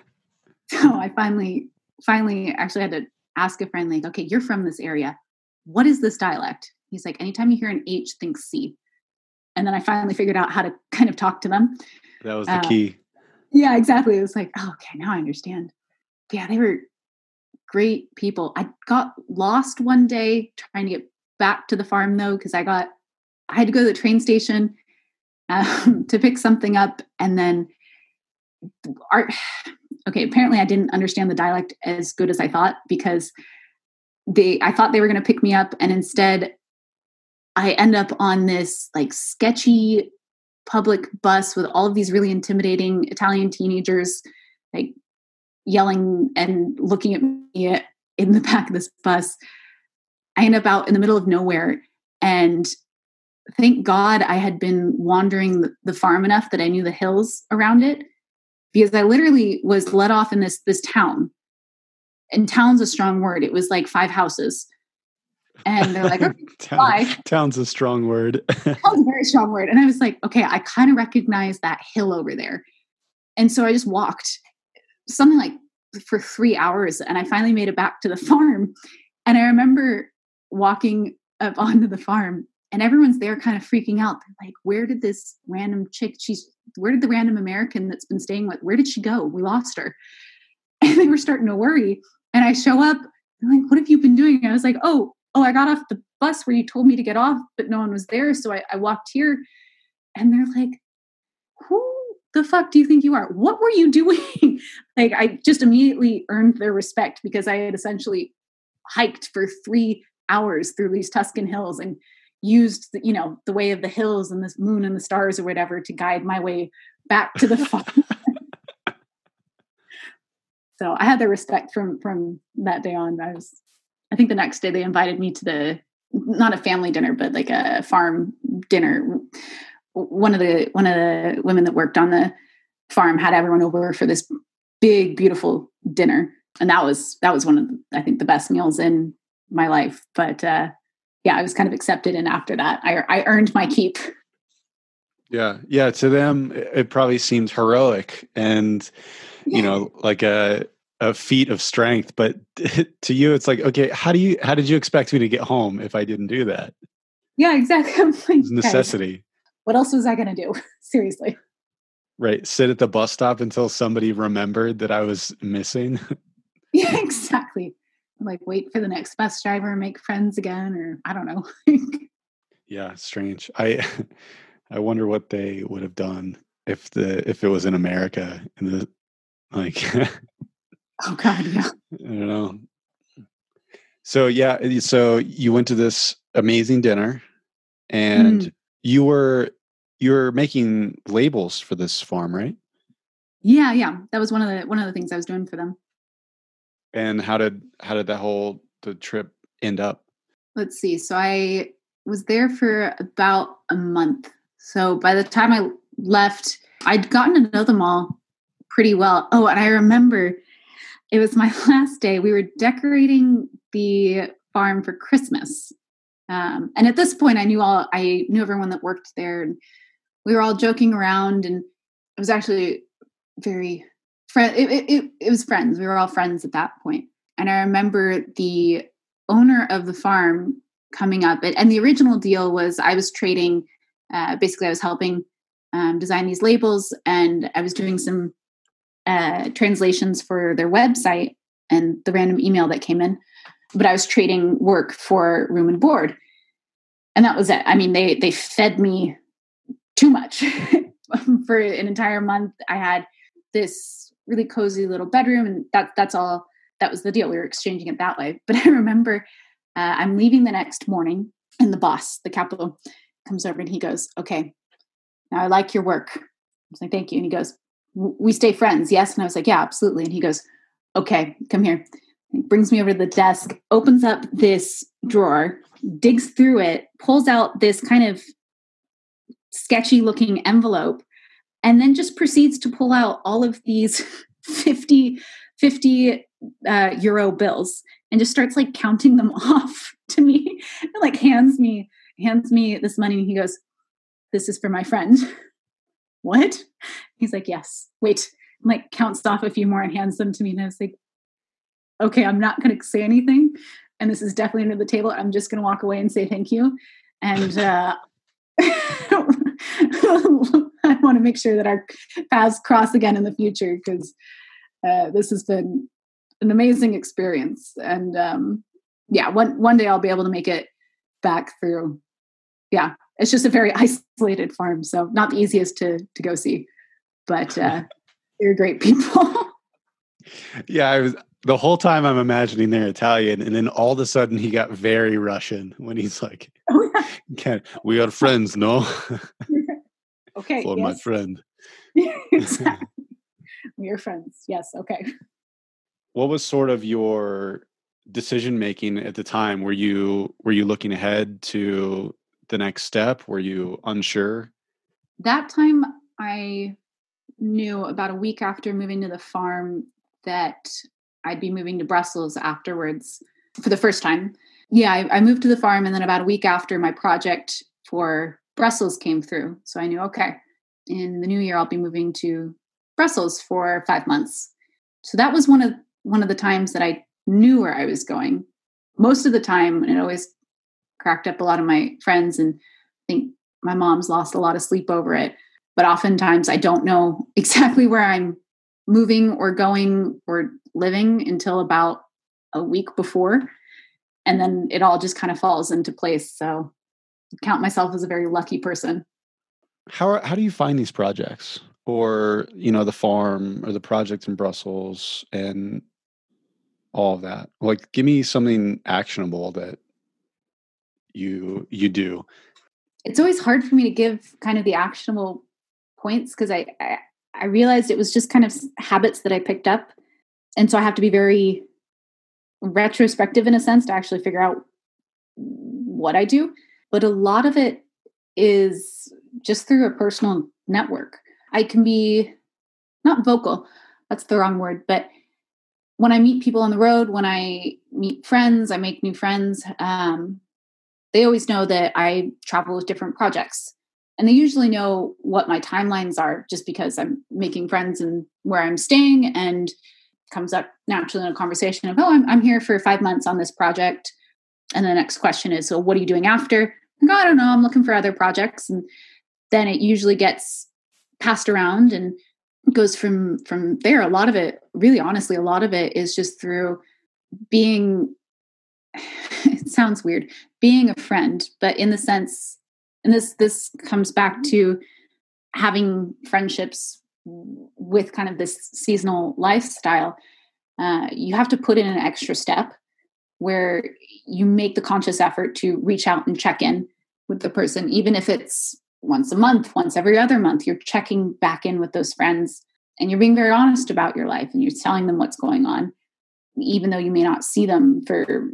I finally, finally actually had to ask a friend, like, okay, you're from this area. What is this dialect? He's like, anytime you hear an H, think C. And then I finally figured out how to kind of talk to them. That was the uh, key. Yeah, exactly. It was like, oh, okay, now I understand. Yeah, they were great people. I got lost one day trying to get back to the farm though, because I got, I had to go to the train station um, to pick something up and then art okay apparently i didn't understand the dialect as good as i thought because they i thought they were going to pick me up and instead i end up on this like sketchy public bus with all of these really intimidating italian teenagers like yelling and looking at me in the back of this bus i end up out in the middle of nowhere and thank God I had been wandering the farm enough that I knew the hills around it because I literally was let off in this this town. And town's a strong word. It was like five houses. And they're like, okay, Town, town's a strong word. town's a very strong word. And I was like, okay, I kind of recognize that hill over there. And so I just walked something like for three hours and I finally made it back to the farm. And I remember walking up onto the farm and everyone's there kind of freaking out. They're like, where did this random chick, she's, where did the random American that's been staying with, where did she go? We lost her. And they were starting to worry. And I show up, like, what have you been doing? I was like, oh, oh, I got off the bus where you told me to get off, but no one was there. So I, I walked here. And they're like, who the fuck do you think you are? What were you doing? like, I just immediately earned their respect because I had essentially hiked for three hours through these Tuscan hills and used the, you know the way of the hills and the moon and the stars or whatever to guide my way back to the farm. so I had their respect from from that day on. I was I think the next day they invited me to the not a family dinner but like a farm dinner. One of the one of the women that worked on the farm had everyone over for this big beautiful dinner and that was that was one of the, I think the best meals in my life but uh yeah, I was kind of accepted. And after that, I, I earned my keep. Yeah. Yeah. To them, it probably seemed heroic and, you know, like a, a feat of strength. But to you, it's like, okay, how do you, how did you expect me to get home if I didn't do that? Yeah, exactly. Like, necessity. What else was I going to do? Seriously. Right. Sit at the bus stop until somebody remembered that I was missing. yeah, exactly like wait for the next bus driver and make friends again or i don't know yeah strange i i wonder what they would have done if the if it was in america in the like oh god yeah i don't know so yeah so you went to this amazing dinner and mm. you were you were making labels for this farm right yeah yeah that was one of the one of the things i was doing for them and how did how did that whole the trip end up? Let's see. So I was there for about a month. So by the time I left, I'd gotten to know them all pretty well. Oh, and I remember it was my last day. We were decorating the farm for Christmas. Um, and at this point, I knew all I knew everyone that worked there, and we were all joking around. And it was actually very friend it, it, it was friends. We were all friends at that point. And i remember the owner of the farm coming up and the original deal was i was trading uh, basically i was helping um, design these labels and i was doing some uh, translations for their website and the random email that came in but i was trading work for room and board. And that was it. I mean they they fed me too much. For an entire month i had this really cozy little bedroom and that that's all that was the deal. We were exchanging it that way. But i remember uh, i'm leaving the next morning and the boss the capital comes over and he goes okay now i like your work. I was like thank you. And he goes we stay friends yes? And i was like yeah absolutely. And he goes okay come here. He brings me over to the desk opens up this drawer digs through it pulls out this kind of sketchy looking envelope and then just proceeds to pull out all of these 50 50 uh, euro bills and just starts like counting them off to me. And like hands me hands me this money. And he goes this is for my friend. What? He's like yes. Wait. And, like counts off a few more and hands them to me. And i was like okay i'm not going to say anything. And this is definitely under the table. I'm just going to walk away and say thank you. And uh I want to make sure that our paths cross again in the future because uh, this has been an amazing experience. And um, yeah, one one day I'll be able to make it back through, yeah, it's just a very isolated farm, so not the easiest to to go see, but uh, they're great people. yeah, I was the whole time I'm imagining they're Italian, and then all of a sudden he got very Russian when he's like, oh, yeah. "We are friends, no?" Okay, for yes. my friend. exactly. We are friends. Yes. Okay. What was sort of your decision making at the time? Were you were you looking ahead to the next step? Were you unsure? That time, I knew about a week after moving to the farm that I'd be moving to Brussels afterwards for the first time. Yeah, I, I, moved to the farm, and then about a week after, my project for Brussels came through. So I knew, okay, in the new year, I'll be moving to Brussels for five months. So that was one of one of the times that I knew where I was going. Most of the time, and it always cracked up a lot of my friends, and I think my mom's lost a lot of sleep over it. But oftentimes, I don't know exactly where I'm moving or going or living until about a week before. And then it all just kind of falls into place. So count myself as a very lucky person. How how do you find these projects? Or, you know, the farm or the project in Brussels and all of that? Like give me something actionable that you you do. It's always hard for me to give kind of the actionable points because I, I I realized it was just kind of habits that I picked up. And so I have to be very retrospective in a sense to actually figure out what I do. But a lot of it is just through a personal network. I can be not vocal, that's the wrong word, but when I meet people on the road, when I meet friends, I make new friends, um, they always know that I travel with different projects and they usually know what my timelines are just because i'm making friends and where i'm staying and comes up naturally in a conversation of oh i'm, I'm here for five months on this project and the next question is so what are you doing after? Like, oh, i don't know i'm looking for other projects. And then it usually gets passed around and goes from from there. A lot of it really honestly a lot of it is just through being it sounds weird being a friend but in the sense and this this comes back to having friendships with kind of this seasonal lifestyle uh, you have to put in an extra step where you make the conscious effort to reach out and check in with the person even if it's once a month once every other month you're checking back in with those friends and you're being very honest about your life and you're telling them what's going on even though you may not see them for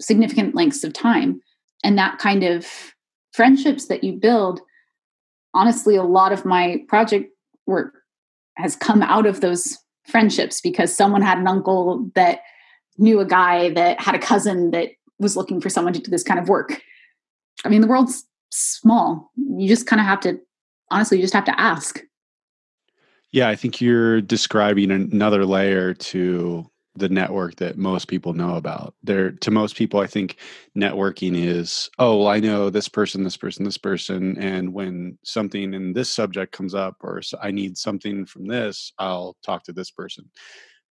significant lengths of time. And that kind of friendships that you build honestly a lot of my project work has come out of those friendships because someone had an uncle that knew a guy that had a cousin that was looking for someone to do this kind of work i mean the world's small you just kind of have to honestly you just have to ask yeah i think you're describing another layer to the network that most people know about. There to most people I think networking is, oh, well, I know this person, this person, this person and when something in this subject comes up or I need something from this, I'll talk to this person.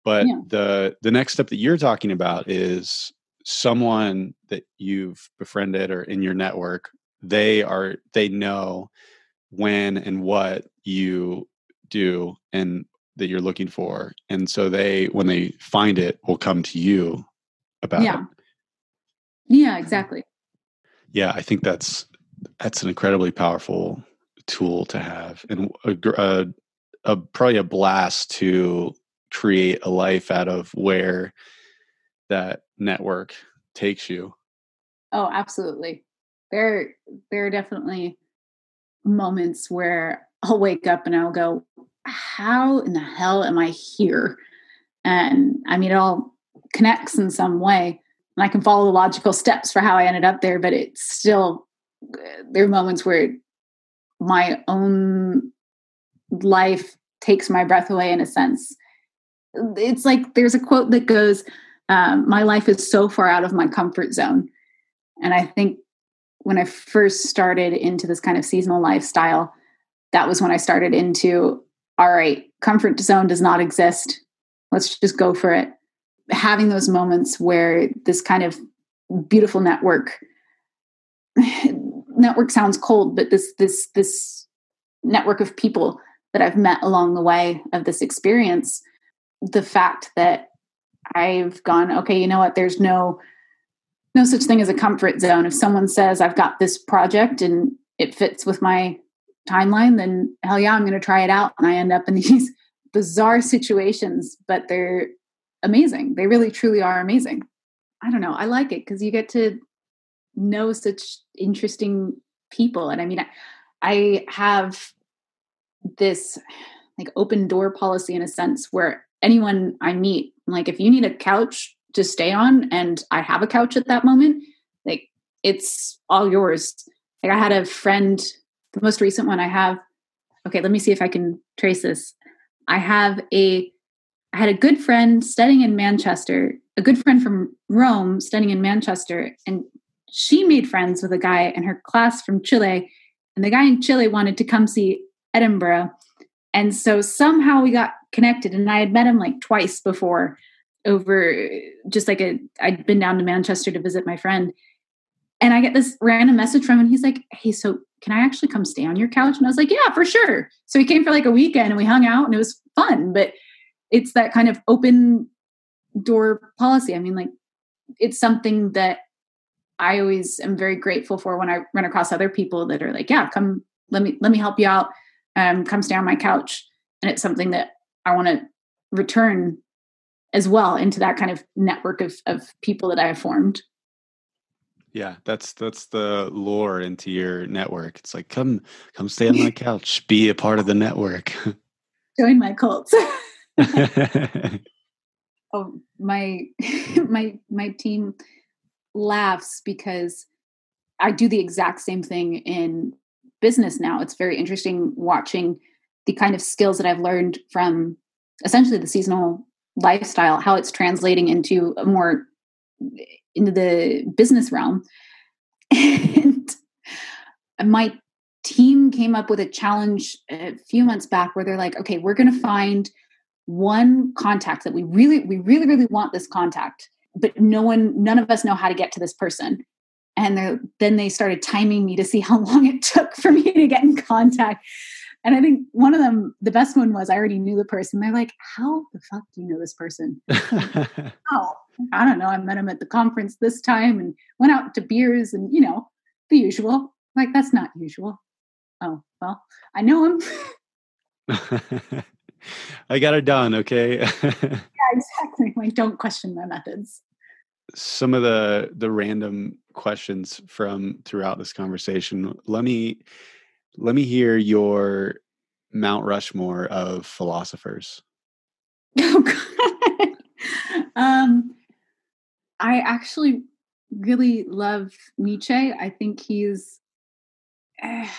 But yeah. the the next step that you're talking about is someone that you've befriended or in your network, they are they know when and what you do and that you're looking for and so they when they find it will come to you about yeah. it yeah exactly yeah i think that's that's an incredibly powerful tool to have and a, a, a probably a blast to create a life out of where that network takes you oh absolutely there there are definitely moments where i'll wake up and i'll go how in the hell am I here? And I mean, it all connects in some way. And I can follow the logical steps for how I ended up there, but it's still, there are moments where my own life takes my breath away in a sense. It's like there's a quote that goes, um, My life is so far out of my comfort zone. And I think when I first started into this kind of seasonal lifestyle, that was when I started into all right, comfort zone does not exist. Let's just go for it. Having those moments where this kind of beautiful network network sounds cold, but this this this network of people that I've met along the way of this experience, the fact that I've gone, okay, you know what, there's no no such thing as a comfort zone. If someone says I've got this project and it fits with my timeline, then hell yeah, I'm going to try it out. And I end up in these bizarre situations, but they're amazing. They really, truly are amazing. I don't know. I like it because you get to know such interesting people. And I mean, I, I have this like open door policy in a sense where anyone I meet, like if you need a couch to stay on and I have a couch at that moment, like it's all yours. Like I had a friend, the most recent one I have, okay, let me see if I can trace this. I have a I had a good friend studying in Manchester, a good friend from Rome studying in Manchester, and she made friends with a guy in her class from Chile. And the guy in Chile wanted to come see Edinburgh. And so somehow we got connected, and I had met him like twice before over just like a I'd been down to Manchester to visit my friend. And I get this random message from him. He's like, Hey, so can I actually come stay on your couch? And I was like, Yeah, for sure. So he came for like a weekend and we hung out and it was fun. But it's that kind of open door policy. I mean, like it's something that I always am very grateful for when I run across other people that are like, yeah, come let me let me help you out. Um, come stay on my couch. And it's something that I want to return as well into that kind of network of of people that I have formed. Yeah, that's that's the lore into your network. It's like come come stay on my couch, be a part of the network. Join my cult. oh, my my my team laughs because I do the exact same thing in business now. It's very interesting watching the kind of skills that I've learned from essentially the seasonal lifestyle, how it's translating into a more into the business realm. And my team came up with a challenge a few months back where they're like, okay, we're going to find one contact that we really, we really, really want this contact, but no one, none of us know how to get to this person. And then they started timing me to see how long it took for me to get in contact. And I think one of them, the best one was I already knew the person. They're like, How the fuck do you know this person? oh, I don't know. I met him at the conference this time and went out to beers and, you know, the usual. Like, that's not usual. Oh, well, I know him. I got it done. Okay. yeah, exactly. Like, don't question my methods. Some of the the random questions from throughout this conversation. Let me let me hear your Mount Rushmore of philosophers. Oh God. um, I actually really love Nietzsche. I think he's. Uh,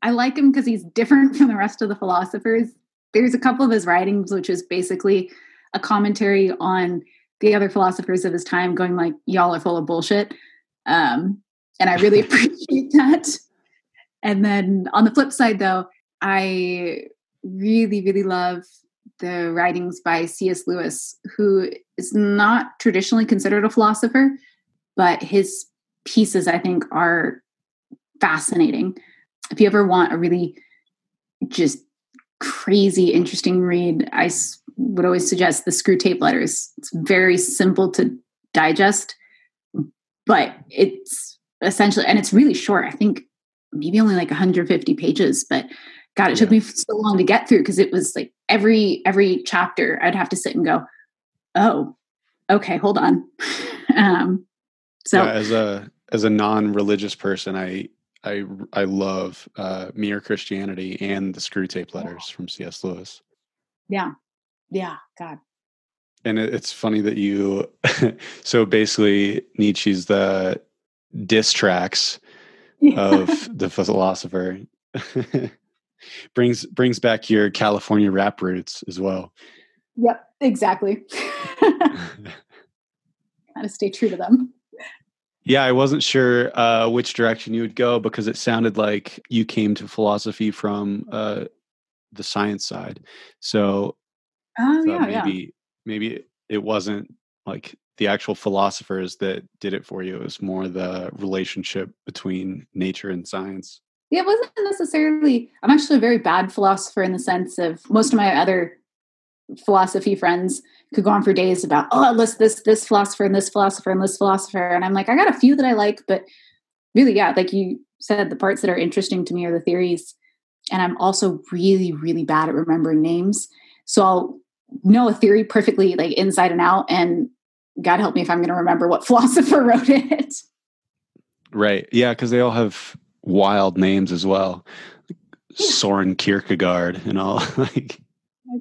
I like him because he's different from the rest of the philosophers there's a couple of his writings which is basically a commentary on the other philosophers of his time going like y'all are full of bullshit um, and i really appreciate that and then on the flip side though i really really love the writings by cs lewis who is not traditionally considered a philosopher but his pieces i think are fascinating if you ever want a really just crazy interesting read, I would always suggest the Screwtape Letters. It's very simple to digest, but it's essentially, and it's really short. I think maybe only like 150 pages, but God, it took me so long to get through because it was like every every chapter I'd have to sit and go, oh, okay, hold on. um, so yeah, as a as a non-religious person, I I I love uh, Mere Christianity and the Screwtape Letters yeah. from C.S. Lewis. Yeah, yeah, God. And it, it's funny that you. so basically, Nietzsche's the diss tracks yeah. of the philosopher. brings brings back your California rap roots as well. Yep, exactly. Gotta stay true to them. Yeah, I wasn't sure uh, which direction you would go because it sounded like you came to philosophy from uh, the science side. So, oh yeah, maybe yeah. maybe it wasn't like the actual philosophers that did it for you. It was more the relationship between nature and science. Yeah, it wasn't necessarily. I'm actually a very bad philosopher in the sense of most of my other philosophy friends could go on for days about oh list this this philosopher and this philosopher and this philosopher and i'm like i got a few that i like but really yeah like you said the parts that are interesting to me are the theories and i'm also really really bad at remembering names so i'll know a theory perfectly like inside and out and god help me if i'm going to remember what philosopher wrote it. Right. Yeah because they all have wild names as well. Yeah. soren kierkegaard and all like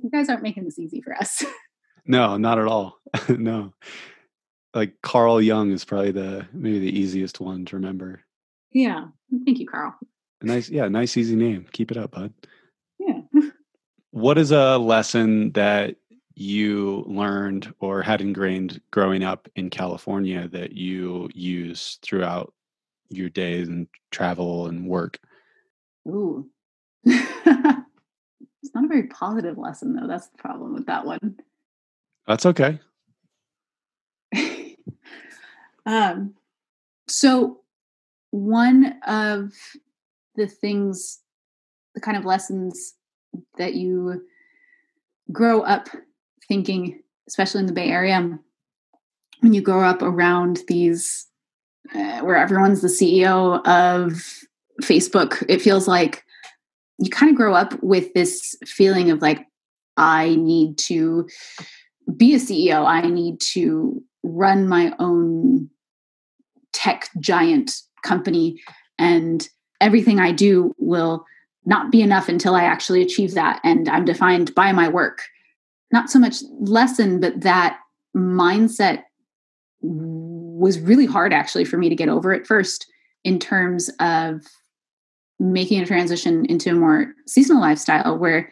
you guys aren't making this easy for us. No not at all. No. Like carl jung is probably the maybe the easiest one to remember. Yeah. Thank you carl. Nice yeah nice easy name. Keep it up bud. Yeah. What is a lesson that you learned or had ingrained growing up in California that you use throughout your days and travel and work? Ooh. it's not a very positive lesson though. That's the problem with that one. That's okay. um so one of the things the kind of lessons that you grow up thinking, especially in the Bay Area, when you grow up around these, uh, where everyone's the CEO of Facebook, it feels like you kind of grow up with this feeling of like, I need to be a CEO, I need to run my own tech giant company, and everything I do will not be enough until I actually achieve that. And I'm defined by my work. Not so much lesson, but that mindset was really hard actually for me to get over at first in terms of making a transition into a more seasonal lifestyle where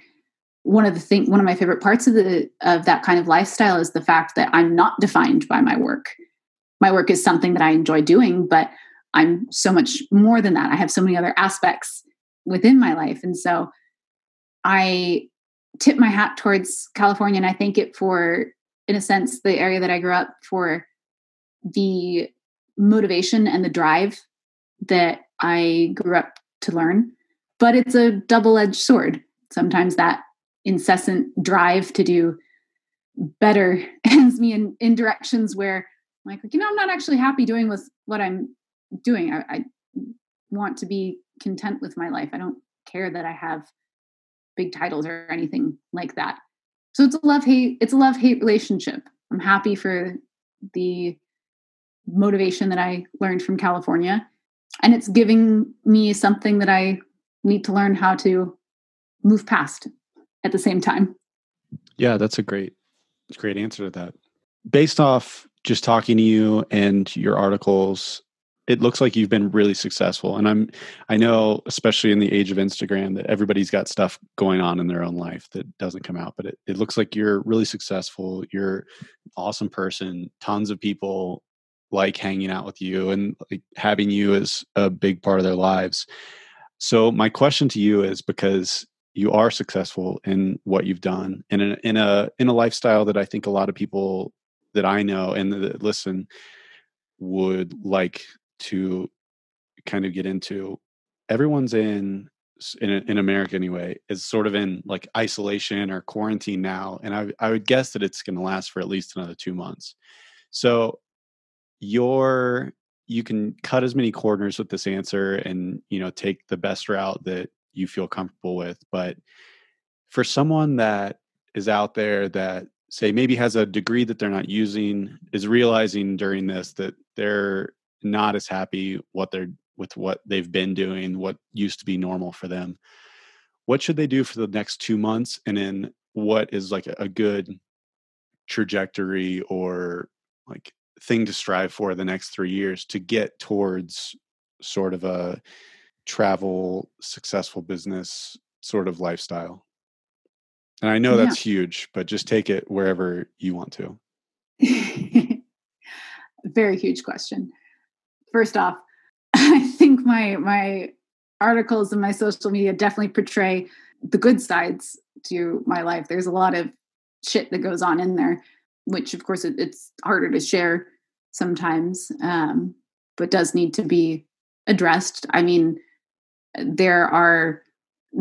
one of the thing one of my favorite parts of the of that kind of lifestyle is the fact that I'm not defined by my work. My work is something that I enjoy doing, but I'm so much more than that. I have so many other aspects within my life. And so I tip my hat towards California and I thank it for, in a sense, the area that I grew up for the motivation and the drive that I grew up to learn. But it's a double edged sword. Sometimes that incessant drive to do better ends me in, in directions where I'm like, you know, I'm not actually happy doing with what I'm doing. I, I want to be content with my life. I don't care that I have big titles or anything like that. So it's a love hate it's a love hate relationship. I'm happy for the motivation that I learned from California and it's giving me something that I need to learn how to move past at the same time. Yeah, that's a great great answer to that. Based off just talking to you and your articles it looks like you've been really successful and i'm i know especially in the age of instagram that everybody's got stuff going on in their own life that doesn't come out but it, it looks like you're really successful you're an awesome person tons of people like hanging out with you and like having you as a big part of their lives. So my question to you is because you are successful in what you've done in a in a in a lifestyle that i think a lot of people that i know and that listen would like to kind of get into everyone's in in, in America anyway is sort of in like isolation or quarantine now and I I would guess that it's going to last for at least another 2 months. So your you can cut as many corners with this answer and you know take the best route that you feel comfortable with but for someone that is out there that say maybe has a degree that they're not using is realizing during this that they're not as happy what they're with what they've been doing, what used to be normal for them. What should they do for the next two months? And then what is like a, a good trajectory or like thing to strive for the next three years to get towards sort of a travel successful business sort of lifestyle and i know that's huge but just take it wherever you want to very huge question first off, I think my my articles and my social media definitely portray the good sides to my life. There's a lot of shit that goes on in there. which of course it, it's harder to share sometimes, um, but does need to be addressed. I mean, there are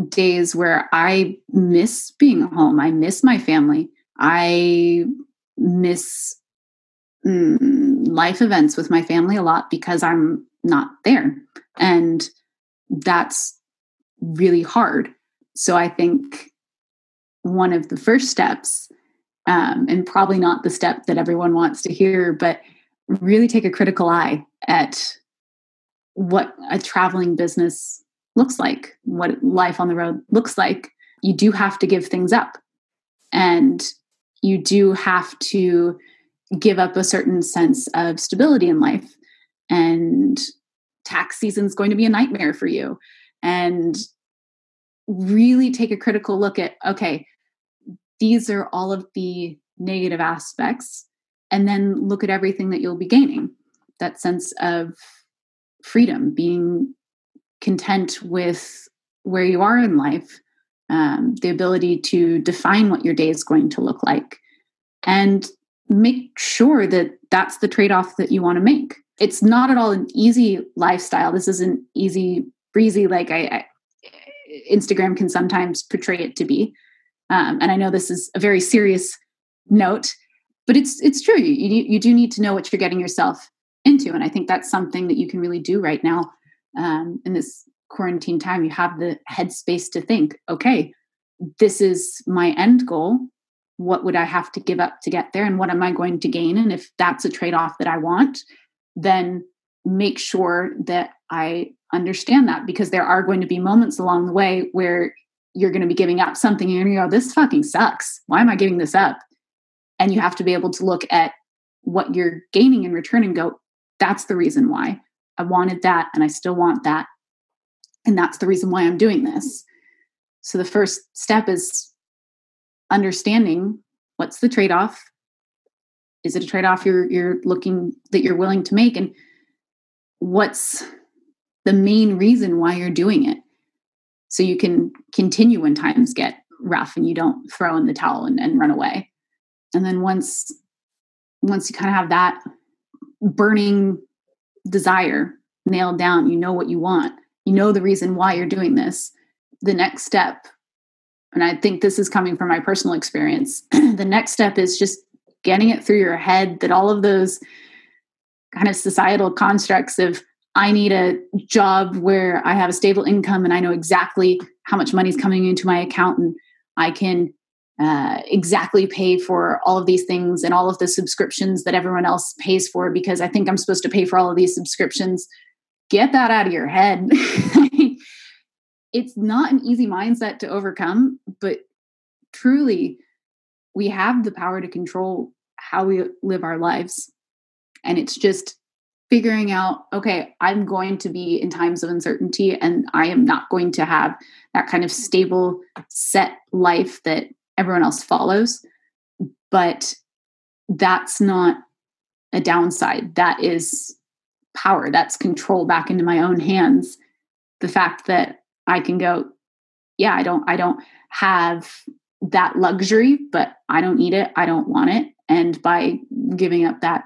days where I miss being home. I miss my family. I miss mm, life events with my family a lot because I'm not there. And that's really hard. So I think one of the first steps, um, and probably not the step that everyone wants to hear, but really take a critical eye at what a traveling business looks like, what life on the road looks like. You do have to give things up. And you do have to give up a certain sense of stability in life. And tax season is going to be a nightmare for you. And really take a critical look at okay, these are all of the negative aspects. And then look at everything that you'll be gaining that sense of freedom, being content with where you are in life, um, the ability to define what your day is going to look like, and make sure that that's the trade off that you want to make. It's not at all an easy lifestyle. This isn't easy breezy like I, I Instagram can sometimes portray it to be. Um, and I know this is a very serious note, but it's it's true. You, you do need to know what you're getting yourself into, and I think that's something that you can really do right now um, in this quarantine time. You have the headspace to think, okay, this is my end goal. What would I have to give up to get there, and what am I going to gain? And if that's a trade off that I want, then make sure that I understand that because there are going to be moments along the way where you're going to be giving up something and you're going to go, this fucking sucks. Why am I giving this up? And you have to be able to look at what you're gaining in return and go, that's the reason why. I wanted that and I still want that. And that's the reason why I'm doing this. So the first step is understanding what's the trade-off. Is it a trade-off you're you're looking that you're willing to make? And what's the main reason why you're doing it? So you can continue when times get rough and you don't throw in the towel and, and run away. And then once once you kind of have that burning desire nailed down, you know what you want, you know the reason why you're doing this, the next step, and I think this is coming from my personal experience, the next step is just getting it through your head that all of those kind of societal constructs of I need a job where I have a stable income and I know exactly how much money is coming into my account and I can uh, exactly pay for all of these things and all of the subscriptions that everyone else pays for because I think I'm supposed to pay for all of these subscriptions. Get that out of your head. it's not an easy mindset to overcome, but truly, we have the power to control how we live our lives. And it's just figuring out okay i'm going to be in times of uncertainty and i am not going to have that kind of stable set life that everyone else follows. But that's not a downside. That is power. That's control back into my own hands. The fact that I can go, yeah, I don't, I don't have that luxury, but I don't need it. I don't want it. And by giving up that,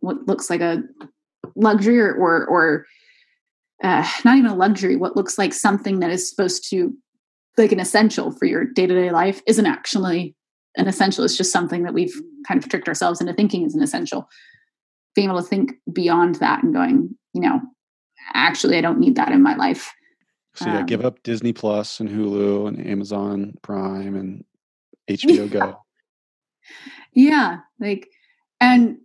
what looks like a luxury or, or, or uh, not even a luxury, what looks like something that is supposed to like an essential for your day-to-day life isn't actually an essential it's just something that we've kind of tricked ourselves into thinking is an essential being able to think beyond that and going you know actually i don't need that in my life so yeah um, give up disney plus and hulu and amazon prime and hbo go yeah like and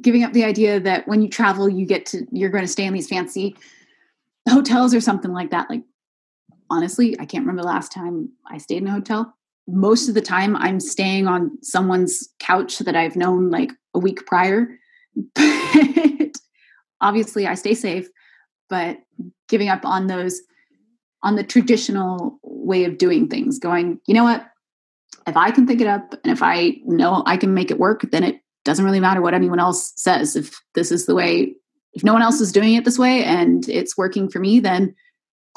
giving up the idea that when you travel you get to you're going to stay in these fancy hotels or something like that like honestly, I can't remember the last time I stayed in a hotel. Most of the time, I'm staying on someone's couch that I've known like a week prior. But obviously, I stay safe, but giving up on those, on the traditional way of doing things, going, you know what? If I can think it up and if I know I can make it work, then it doesn't really matter what anyone else says. If this is the way, if no one else is doing it this way and it's working for me, then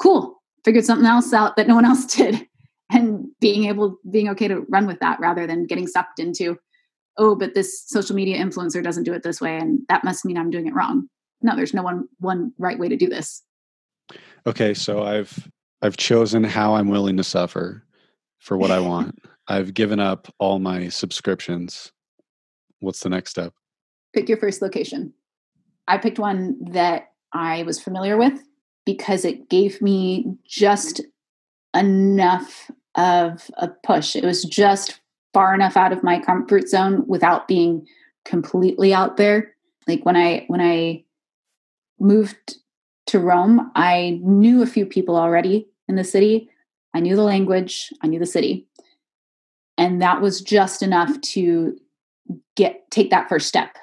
cool figured something else out that no one else did and being able being okay to run with that rather than getting sucked into oh, but this social media influencer doesn't do it this way, and that must mean I'm doing it wrong. No, there's no one one right way to do this. Okay, so I've I've chosen how I'm willing to suffer for what I want. I've given up all my subscriptions. What's the next step? Pick your first location. I picked one that I was familiar with because it gave me just enough of a push. It was just far enough out of my comfort zone without being completely out there. Like when I when I moved to Rome, I knew a few people already in the city. I knew the language, I knew the city. And that was just enough to get take that first step.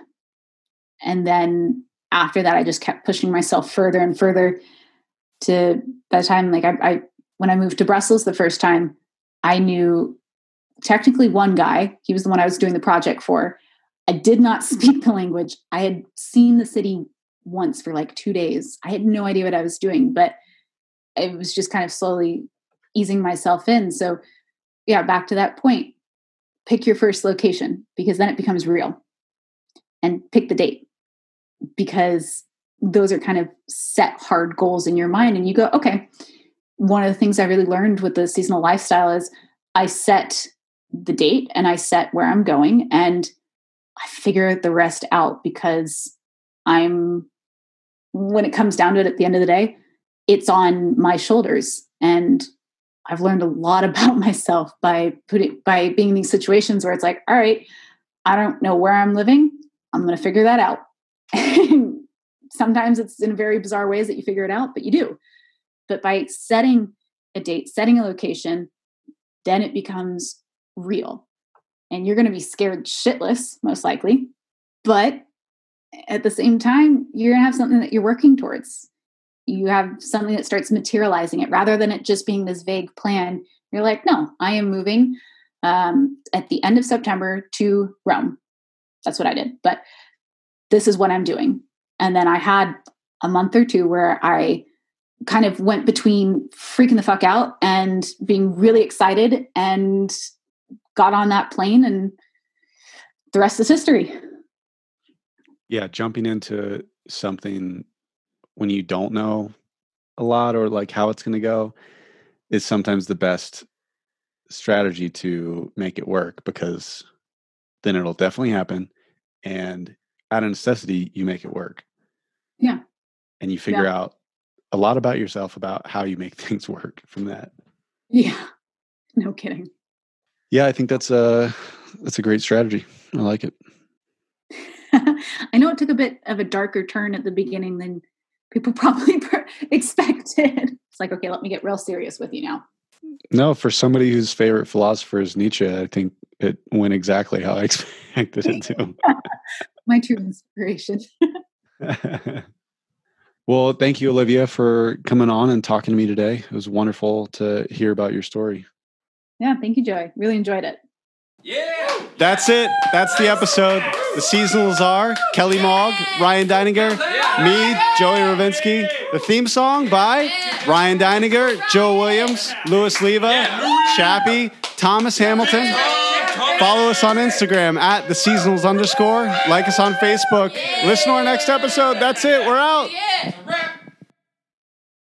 And then after that I just kept pushing myself further and further to by the time like I, I when I moved to Brussels the first time, I knew technically one guy. He was the one I was doing the project for. I did not speak the language. I had seen the city once for like two days. I had no idea what I was doing, but it was just kind of slowly easing myself in. So, yeah, back to that point pick your first location because then it becomes real and pick the date because those are kind of set hard goals in your mind. And you go, okay, one of the things I really learned with the seasonal lifestyle is I set the date and I set where I'm going and I figure the rest out because I'm when it comes down to it at the end of the day, it's on my shoulders. And I've learned a lot about myself by putting by being in these situations where it's like, all right, I don't know where I'm living. I'm gonna figure that out. Sometimes it's in very bizarre ways that you figure it out, but you do. But by setting a date, setting a location, then it becomes real. And you're going to be scared shitless, most likely. But at the same time, you're to have something that you're working towards. You have something that starts materializing it rather than it just being this vague plan. You're like, no, I am moving um, at the end of September to Rome. That's what I did. But this is what I'm doing. And then I had a month or two where I kind of went between freaking the fuck out and being really excited and got on that plane and the rest is history. Yeah, jumping into something when you don't know a lot or like how it's going to go is sometimes the best strategy to make it work because then it'll definitely happen and out of necessity you make it work. Yeah. And you figure yeah. out a lot about yourself about how you make things work from that. Yeah. No kidding. Yeah, I think that's a that's a great strategy. I like it. I know it took a bit of a darker turn at the beginning than people probably expected. It's like, okay, let me get real serious with you now. No, for somebody whose favorite philosopher is Nietzsche, I think it went exactly how I expected it to. My true inspiration. Well, thank you, Olivia, for coming on and talking to me today. It was wonderful to hear about your story. Yeah, thank you, Joey. Really enjoyed it. Yeah. That's it. That's the episode. The seasonals are Kelly Mogg, Ryan Deininger, me, Joey Ravinsky. The theme song by Ryan Deininger, Joe Williams, Louis Leva, Chappie, Thomas Hamilton. Follow us on Instagram at the seasonals underscore. Like us on Facebook. Listen to our next episode. That's it. We're out.